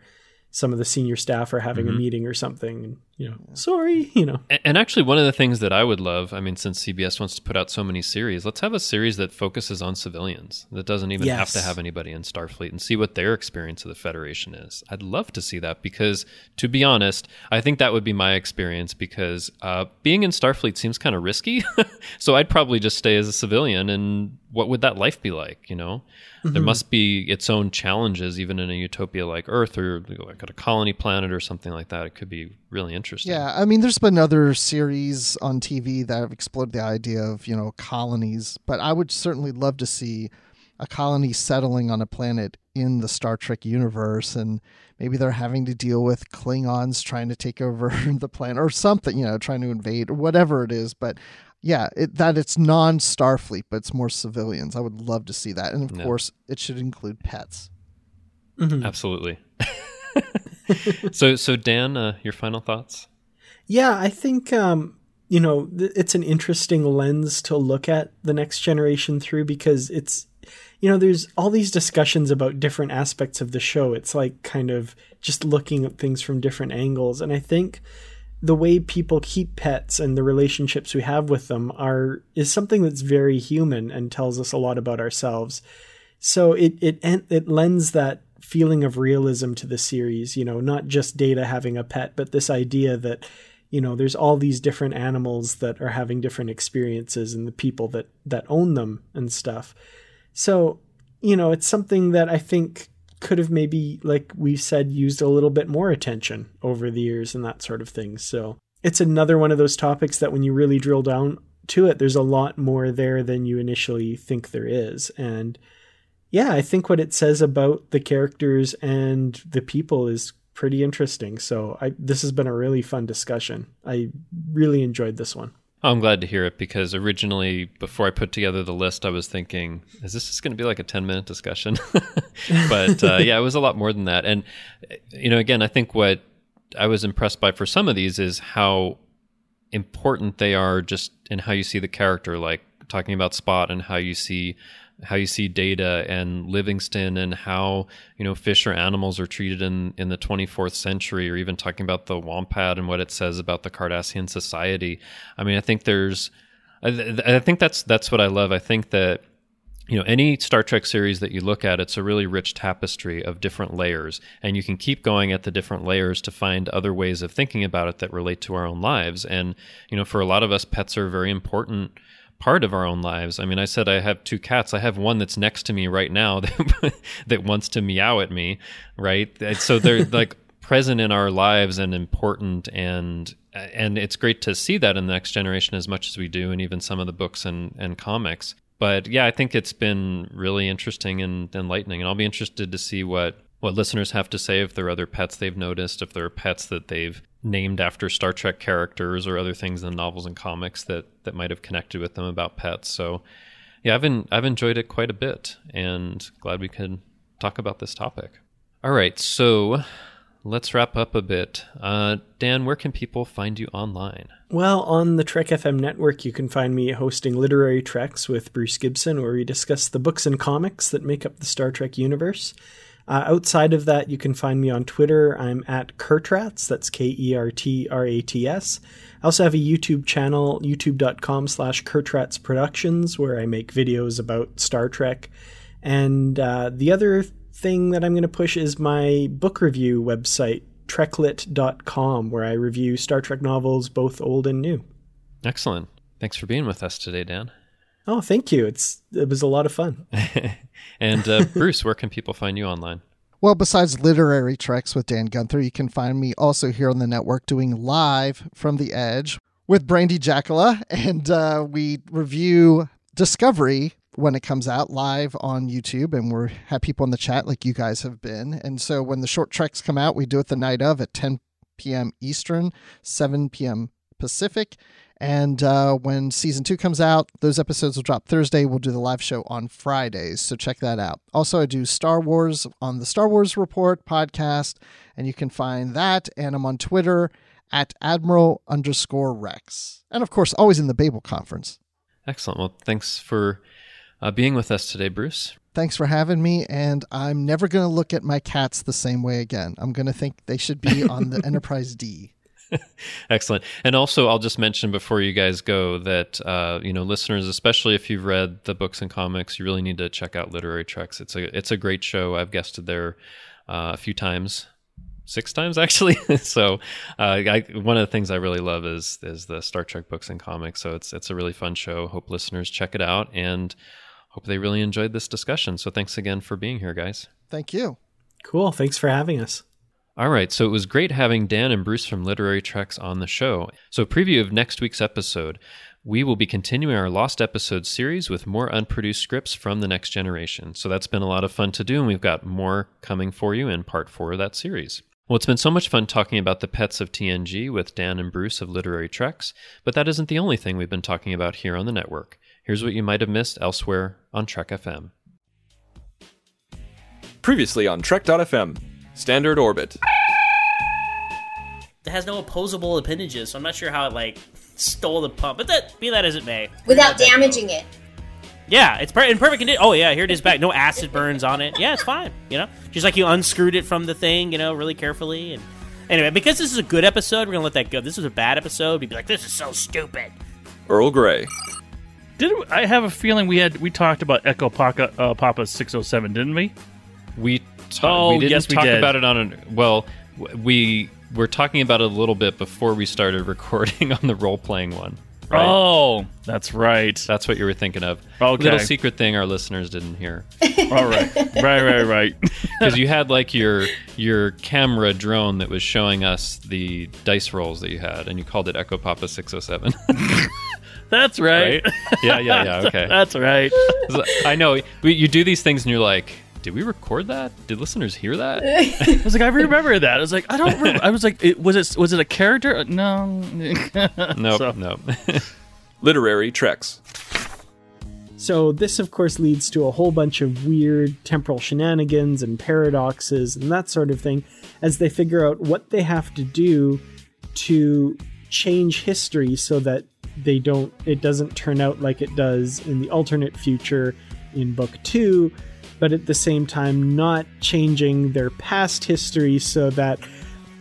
some of the senior staff are having a mm-hmm. meeting or something. And, you know, sorry, you know. And actually, one of the things that I would love, I mean, since CBS wants to put out so many series, let's have a series that focuses on civilians, that doesn't even have to have anybody in Starfleet and see what their experience of the Federation is. I'd love to see that because, to be honest, I think that would be my experience because uh, being in Starfleet seems kind of risky. so I'd probably just stay as a civilian. And what would that life be like, you know? There must be its own challenges, even in a utopia like Earth or like a colony planet or something like that. It could be really interesting. Yeah, I mean, there's been other series on TV that have explored the idea of you know colonies, but I would certainly love to see a colony settling on a planet in the Star Trek universe, and maybe they're having to deal with Klingons trying to take over the planet or something, you know, trying to invade or whatever it is. But yeah, it, that it's non Starfleet, but it's more civilians. I would love to see that, and of Yeah. course, it should include pets. Mm-hmm. Absolutely. so, so Dan, uh, your final thoughts? Yeah, I think um, you know th- it's an interesting lens to look at the next generation through because it's you know there's all these discussions about different aspects of the show. It's like kind of just looking at things from different angles, and I think the way people keep pets and the relationships we have with them are is something that's very human and tells us a lot about ourselves. So it it it lends that feeling of realism to the series, you know, not just Data having a pet, but this idea that you know there's all these different animals that are having different experiences and the people that that own them and stuff. So, you know, it's something that I think could have maybe like we said used a little bit more attention over the years and that sort of thing. So, it's another one of those topics that when you really drill down to it, there's a lot more there than you initially think there is. And yeah, I think what it says about the characters and the people is pretty interesting. So I this has been a really fun discussion. I really enjoyed this one. I'm glad to hear it because originally, before I put together the list, I was thinking, is this just going to be like a 10 minute discussion? but uh, yeah, it was a lot more than that. And, you know, again, I think what I was impressed by for some of these is how important they are just in how you see the character, like talking about Spot and how you see how you see Data and Livingston and how you know fish or animals are treated in in the 24th century, or even talking about the Wompat and what it says about the Cardassian society. I mean, I think there's, I, I think that's that's what I love. I think that you know any star trek series that you look at it's a really rich tapestry of different layers and you can keep going at the different layers to find other ways of thinking about it that relate to our own lives and you know for a lot of us pets are very important part of our own lives. I mean i said i have two cats. I have one that's next to me right now that, that wants to meow at me right? So they're like present in our lives and important and and it's great to see that in the next generation as much as we do and even some of the books and, and comics. But yeah, I think it's been really interesting and enlightening, and I'll be interested to see what what listeners have to say if there are other pets they've noticed, if there are pets that they've named after Star Trek characters or other things in novels and comics that that might have connected with them about pets. So yeah, I've I've enjoyed it quite a bit, and glad we could talk about this topic. All right, so let's wrap up a bit. Uh, Dan, where can people find you online? Well, on the Trek FM network, you can find me hosting Literary Treks with Bruce Gibson, where we discuss the books and comics that make up the Star Trek universe. Uh, outside of that, you can find me on Twitter. I'm at Kertrats. That's K E R T R A T S. I also have a YouTube channel, youtube.com slash Kertrats Productions, where I make videos about Star Trek. And uh, the other thing that I'm going to push is my book review website, treklit.com, where I review Star Trek novels, both old and new. Excellent. Thanks for being with us today, Dan. Oh, thank you. It's it was a lot of fun. and uh, Bruce, where can people find you online? Well, besides literary treks with Dan Gunther, you can find me also here on the network doing live from the Edge with Brandy Jackala, and uh, we review Discovery when it comes out live on YouTube, and we have people in the chat like you guys have been. And so when the short treks come out, we do it the night of at 10 p.m. Eastern, 7 p.m. Pacific. And uh, when season two comes out, those episodes will drop Thursday. We'll do the live show on Fridays. So check that out. Also, I do Star Wars on the Star Wars Report podcast, and you can find that. And I'm on Twitter at Admiral underscore Rex. And of course, always in the Babel conference. Excellent. Well, thanks for uh, being with us today, Bruce. Thanks for having me. And I'm never going to look at my cats the same way again. I'm going to think they should be on the Enterprise D. Excellent. And also, I'll just mention before you guys go that uh, you know, listeners, especially if you've read the books and comics, you really need to check out Literary Treks. It's a it's a great show. I've guested there uh, a few times, six times actually. so, uh, I, one of the things I really love is is the Star Trek books and comics. So it's it's a really fun show. Hope listeners check it out and hope they really enjoyed this discussion. So thanks again for being here, guys. Thank you. Cool. Thanks for having us. All right, so it was great having Dan and Bruce from Literary Treks on the show. So, preview of next week's episode. We will be continuing our Lost Episodes series with more unproduced scripts from the next generation. So, that's been a lot of fun to do, and we've got more coming for you in part four of that series. Well, it's been so much fun talking about the pets of TNG with Dan and Bruce of Literary Treks, but that isn't the only thing we've been talking about here on the network. Here's what you might have missed elsewhere on Trek FM. Previously on Trek.fm. Standard orbit. It has no opposable appendages, so I'm not sure how it like stole the pump. But that be that as it may. Without damaging it. Yeah, it's per- in perfect condition. Oh yeah, here it is back. No acid burns on it. Yeah, it's fine. You know, just like you unscrewed it from the thing. You know, really carefully. And anyway, because this is a good episode, we're gonna let that go. This was a bad episode. We'd be like, this is so stupid. Earl Grey. Did I have a feeling we had we talked about Echo Papa, uh, Papa 607, didn't we? We ta- Oh, we yes, we talk did. about it on a well. We were talking about it a little bit before we started recording on the role playing one. Right? Oh, that's right. That's what you were thinking of. Okay. Little secret thing our listeners didn't hear. All right, right, right, right. Because you had like your your camera drone that was showing us the dice rolls that you had, and you called it Echo Papa six oh seven. That's right. Right? Yeah, yeah, yeah. Okay. That's right. I know you do these things, and you're like, did we record that? Did listeners hear that? I was like, I remember that. I was like, I don't. Remember. I was like, it, was it was it a character? Uh, no. Nope, So- nope. Literary Treks. So, this, of course, leads to a whole bunch of weird temporal shenanigans and paradoxes and that sort of thing as they figure out what they have to do to change history so that they don't it doesn't turn out like it does in the alternate future in book 2 but at the same time not changing their past history so that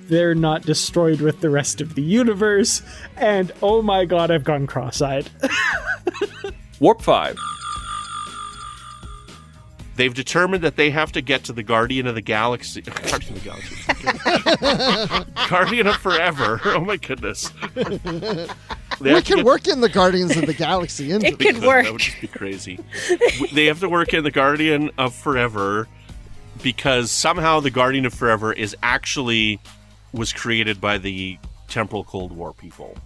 they're not destroyed with the rest of the universe and oh my god I've gone cross-eyed Warp 5. They've determined that they have to get to the Guardian of the Galaxy. Guardian of the Galaxy. Guardian of Forever. Oh my goodness. They we have can get- work in the Guardians of the Galaxy into It could That work. would just be crazy. They have to work in the Guardian of Forever because somehow the Guardian of Forever is actually was created by the temporal Cold War people.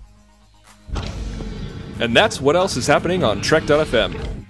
And that's what else is happening on Trek.fm.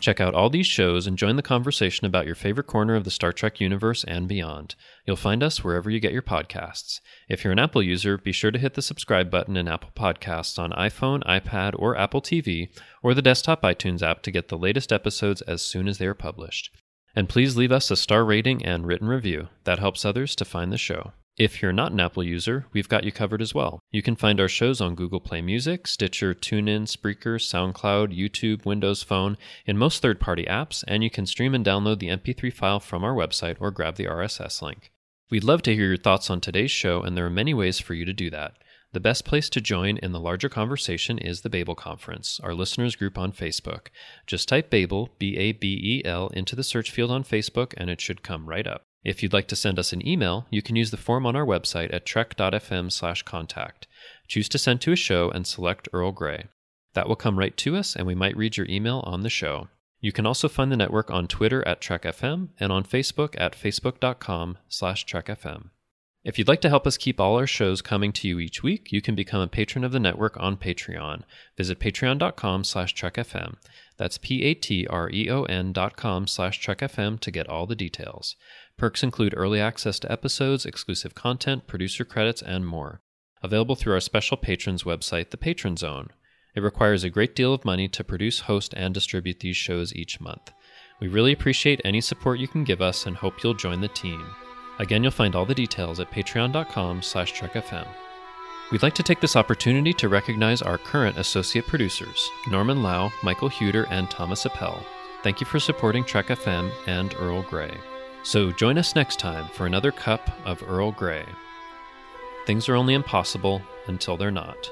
Check out all these shows and join the conversation about your favorite corner of the Star Trek universe and beyond. You'll find us wherever you get your podcasts. If you're an Apple user, be sure to hit the subscribe button in Apple Podcasts on iPhone, iPad, or Apple TV, or the desktop iTunes app to get the latest episodes as soon as they are published. And please leave us a star rating and written review. That helps others to find the show. If you're not an Apple user, we've got you covered as well. You can find our shows on Google Play Music, Stitcher, TuneIn, Spreaker, SoundCloud, YouTube, Windows Phone, in most third party apps, and you can stream and download the MP3 file from our website or grab the RSS link. We'd love to hear your thoughts on today's show, and there are many ways for you to do that. The best place to join in the larger conversation is the Babel Conference, our listeners group on Facebook. Just type Babel, B A B E L, into the search field on Facebook, and it should come right up. If you'd like to send us an email, you can use the form on our website at trek.fm slash contact. Choose to send to a show and select Earl Grey. That will come right to us, and we might read your email on the show. You can also find the network on Twitter at TrekFM and on Facebook at facebook.com slash TrekFM. If you'd like to help us keep all our shows coming to you each week, you can become a patron of the network on Patreon. Visit patreon.com slash trekfm. That's P-A-T-R-E-O-N dot com slash trekfm to get all the details. Perks include early access to episodes, exclusive content, producer credits, and more. Available through our special patrons website, The Patron Zone. It requires a great deal of money to produce, host, and distribute these shows each month. We really appreciate any support you can give us and hope you'll join the team. Again, you'll find all the details at patreon.com slash trekfm. We'd like to take this opportunity to recognize our current associate producers, Norman Lau, Michael Huter, and Thomas Appel. Thank you for supporting Trek FM and Earl Grey. So join us next time for another cup of Earl Grey. Things are only impossible until they're not.